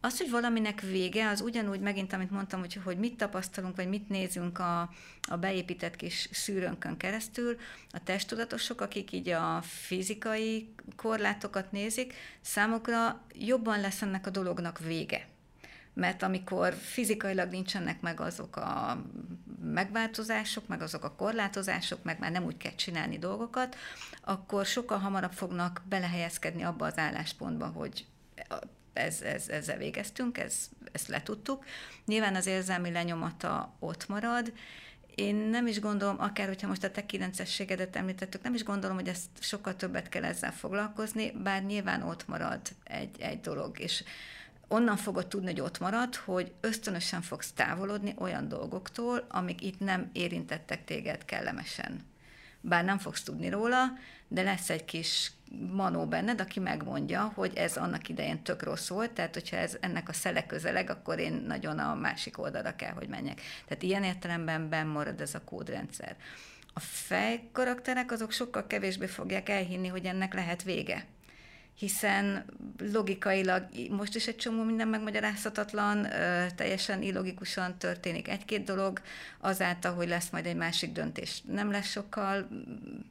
az, hogy valaminek vége, az ugyanúgy megint, amit mondtam, hogy, hogy mit tapasztalunk, vagy mit nézünk a, a beépített kis szűrőnkön keresztül, a testtudatosok, akik így a fizikai korlátokat nézik, számukra jobban lesz ennek a dolognak vége mert amikor fizikailag nincsenek meg azok a megváltozások, meg azok a korlátozások, meg már nem úgy kell csinálni dolgokat, akkor sokkal hamarabb fognak belehelyezkedni abba az álláspontba, hogy ez, ez, ezzel végeztünk, ez, ezt letudtuk. Nyilván az érzelmi lenyomata ott marad, én nem is gondolom, akár hogyha most a te kilencességedet említettük, nem is gondolom, hogy ezt sokkal többet kell ezzel foglalkozni, bár nyilván ott marad egy, egy dolog, és onnan fogod tudni, hogy ott marad, hogy ösztönösen fogsz távolodni olyan dolgoktól, amik itt nem érintettek téged kellemesen. Bár nem fogsz tudni róla, de lesz egy kis manó benned, aki megmondja, hogy ez annak idején tök rossz volt, tehát hogyha ez ennek a szele közeleg, akkor én nagyon a másik oldalra kell, hogy menjek. Tehát ilyen értelemben benn marad ez a kódrendszer. A fejkarakterek azok sokkal kevésbé fogják elhinni, hogy ennek lehet vége hiszen logikailag most is egy csomó minden megmagyarázhatatlan, teljesen illogikusan történik egy-két dolog, azáltal, hogy lesz majd egy másik döntés. Nem lesz sokkal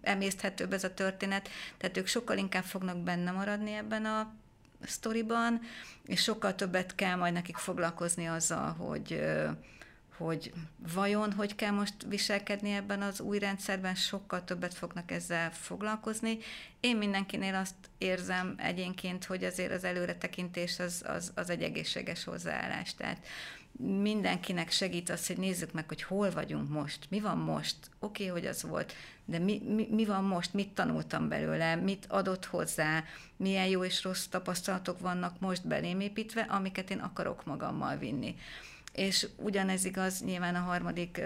emészthetőbb ez a történet, tehát ők sokkal inkább fognak benne maradni ebben a sztoriban, és sokkal többet kell majd nekik foglalkozni azzal, hogy hogy vajon hogy kell most viselkedni ebben az új rendszerben, sokkal többet fognak ezzel foglalkozni. Én mindenkinél azt érzem egyénként, hogy azért az előretekintés az, az, az egy egészséges hozzáállás. Tehát mindenkinek segít az, hogy nézzük meg, hogy hol vagyunk most, mi van most, oké, okay, hogy az volt, de mi, mi, mi van most, mit tanultam belőle, mit adott hozzá, milyen jó és rossz tapasztalatok vannak most belém építve, amiket én akarok magammal vinni és ugyanez igaz nyilván a harmadik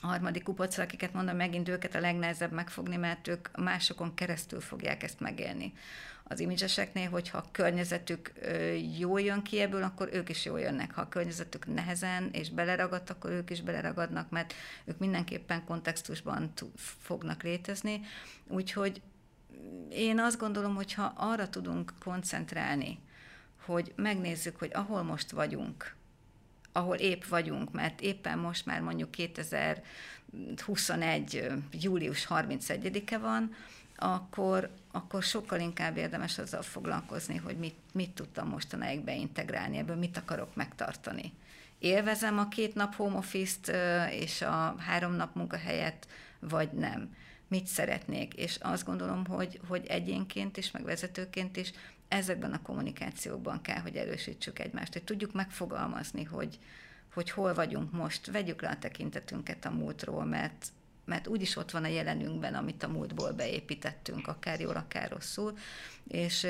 a harmadik kupocra, akiket mondom, megint őket a legnehezebb megfogni, mert ők másokon keresztül fogják ezt megélni. Az imidzseseknél, hogyha a környezetük jól jön ki ebből, akkor ők is jól jönnek. Ha a környezetük nehezen és beleragadt, akkor ők is beleragadnak, mert ők mindenképpen kontextusban fognak létezni. Úgyhogy én azt gondolom, hogy ha arra tudunk koncentrálni, hogy megnézzük, hogy ahol most vagyunk, ahol épp vagyunk, mert éppen most már mondjuk 2021. július 31-e van, akkor, akkor sokkal inkább érdemes azzal foglalkozni, hogy mit, mit tudtam mostanáig beintegrálni, ebből mit akarok megtartani. Élvezem a két nap home office-t és a három nap munkahelyet, vagy nem. Mit szeretnék? És azt gondolom, hogy, hogy egyénként is, meg vezetőként is ezekben a kommunikációkban kell, hogy erősítsük egymást, hogy tudjuk megfogalmazni, hogy, hogy hol vagyunk most, vegyük le a tekintetünket a múltról, mert, mert úgyis ott van a jelenünkben, amit a múltból beépítettünk, akár jól, akár rosszul, és,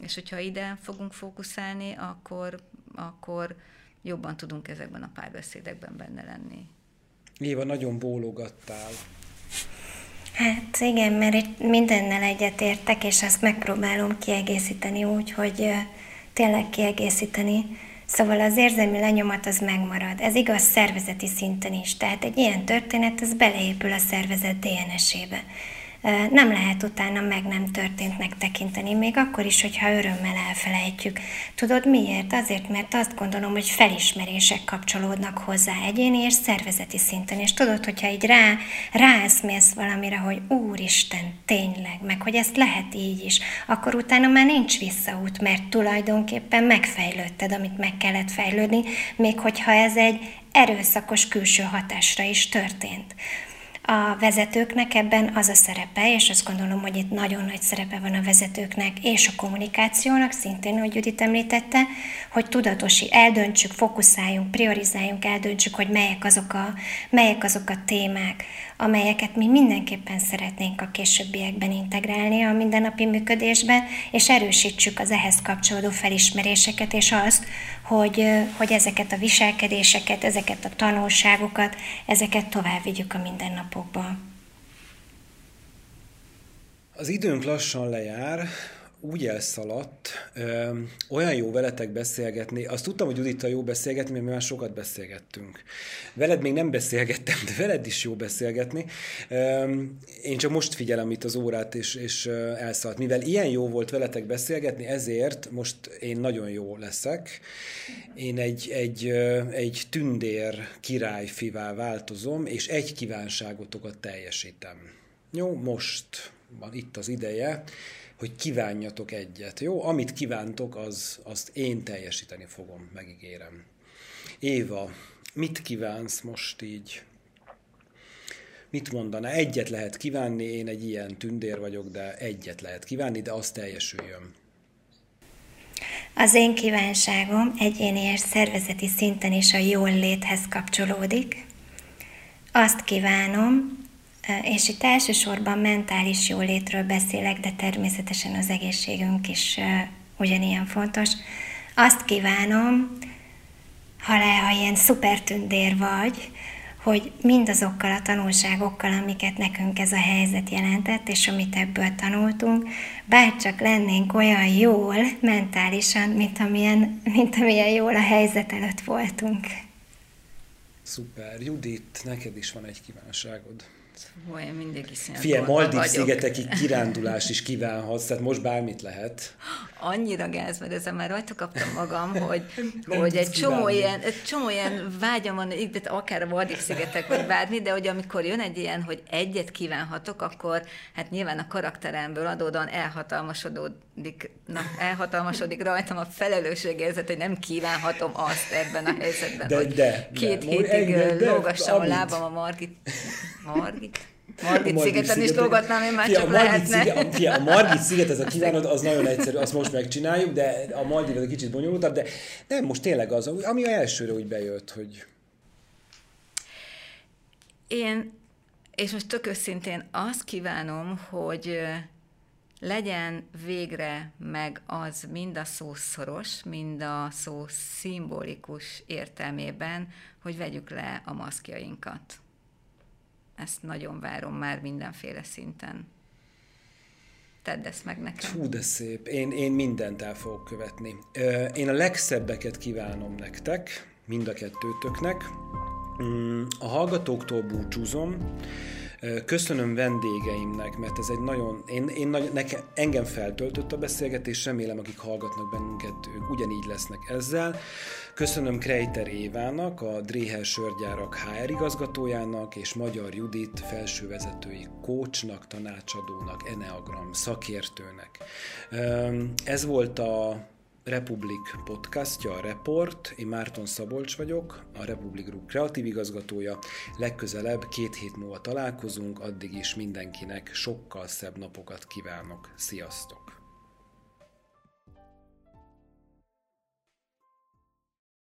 és hogyha ide fogunk fókuszálni, akkor, akkor jobban tudunk ezekben a párbeszédekben benne lenni. Éva, nagyon bólogattál. Hát igen, mert mindennel egyetértek, és azt megpróbálom kiegészíteni úgy, hogy tényleg kiegészíteni. Szóval az érzelmi lenyomat az megmarad. Ez igaz szervezeti szinten is. Tehát egy ilyen történet, az beleépül a szervezet DNS-ébe nem lehet utána meg nem történtnek tekinteni, még akkor is, hogyha örömmel elfelejtjük. Tudod miért? Azért, mert azt gondolom, hogy felismerések kapcsolódnak hozzá egyéni és szervezeti szinten, és tudod, hogyha így rá, ráeszmélsz valamire, hogy Úristen, tényleg, meg hogy ezt lehet így is, akkor utána már nincs visszaút, mert tulajdonképpen megfejlődted, amit meg kellett fejlődni, még hogyha ez egy erőszakos külső hatásra is történt. A vezetőknek ebben az a szerepe, és azt gondolom, hogy itt nagyon nagy szerepe van a vezetőknek és a kommunikációnak, szintén, hogy Judit említette, hogy tudatosi, eldöntsük, fókuszáljunk, priorizáljunk, eldöntsük, hogy melyek azok a, melyek azok a témák, amelyeket mi mindenképpen szeretnénk a későbbiekben integrálni a mindennapi működésbe, és erősítsük az ehhez kapcsolódó felismeréseket, és azt, hogy, hogy ezeket a viselkedéseket, ezeket a tanulságokat, ezeket tovább vigyük a mindennapokba. Az időnk lassan lejár, úgy elszaladt, ö, olyan jó veletek beszélgetni. Azt tudtam, hogy Judita jó beszélgetni, mert mi már sokat beszélgettünk. Veled még nem beszélgettem, de veled is jó beszélgetni. Ö, én csak most figyelem itt az órát, és, és elszaladt. Mivel ilyen jó volt veletek beszélgetni, ezért most én nagyon jó leszek. Én egy, egy, egy tündér királyfivá változom, és egy kívánságotokat teljesítem. Jó, most van itt az ideje hogy kívánjatok egyet. Jó, amit kívántok, az, azt én teljesíteni fogom, megígérem. Éva, mit kívánsz most így? Mit mondaná? Egyet lehet kívánni, én egy ilyen tündér vagyok, de egyet lehet kívánni, de az teljesüljön. Az én kívánságom egyéni és szervezeti szinten is a jól léthez kapcsolódik. Azt kívánom, és itt elsősorban mentális jólétről beszélek, de természetesen az egészségünk is ugyanilyen fontos. Azt kívánom, ha, le, ha ilyen szupertündér vagy, hogy mindazokkal a tanulságokkal, amiket nekünk ez a helyzet jelentett, és amit ebből tanultunk, bárcsak lennénk olyan jól mentálisan, mint amilyen, mint amilyen jól a helyzet előtt voltunk. Szuper. Judit, neked is van egy kívánságod. Ó, én mindig iszonyat Fie, Maldív szigetekig <laughs> kirándulás is kívánhatsz, tehát most bármit lehet. Annyira gáz, mert ezzel már rajta kaptam magam, <laughs> hogy, hogy egy, csomó ilyen, egy csomó ilyen vágyam van, de akár a Maldív szigetek, vagy bármi, de hogy amikor jön egy ilyen, hogy egyet kívánhatok, akkor hát nyilván a karakteremből adódóan elhatalmasodik, na, elhatalmasodik rajtam a felelősségérzet, hogy nem kívánhatom azt ebben a helyzetben, de, hogy de, két de, hétig de, de, lógassam a lábam a Margit. Margit? Margit, Margit szigeten is dolgotnám, én már fia, csak a Margit lehetne. Sziget, fia, a Margit sziget, ez a kívánod, az nagyon egyszerű, azt most megcsináljuk, de a Margit egy kicsit bonyolultabb, de nem, most tényleg az, ami a elsőre úgy bejött, hogy... Én, és most tök őszintén azt kívánom, hogy legyen végre meg az mind a szó szoros, mind a szó szimbolikus értelmében, hogy vegyük le a maszkjainkat ezt nagyon várom már mindenféle szinten. Tedd ezt meg nekem. Hú, de szép. Én, én mindent el fogok követni. Én a legszebbeket kívánom nektek, mind a kettőtöknek. Mm, a hallgatóktól búcsúzom. Köszönöm vendégeimnek, mert ez egy nagyon, én, én nagy, nekem, engem feltöltött a beszélgetés, remélem, akik hallgatnak bennünket, ők ugyanígy lesznek ezzel. Köszönöm Kreiter Évának, a Dréher Sörgyárak HR igazgatójának, és Magyar Judit felsővezetői kócsnak, tanácsadónak, Eneagram szakértőnek. Ez volt a Republik podcastja, a Report. Én Márton Szabolcs vagyok, a Republik Group kreatív igazgatója. Legközelebb két hét múlva találkozunk, addig is mindenkinek sokkal szebb napokat kívánok. Sziasztok!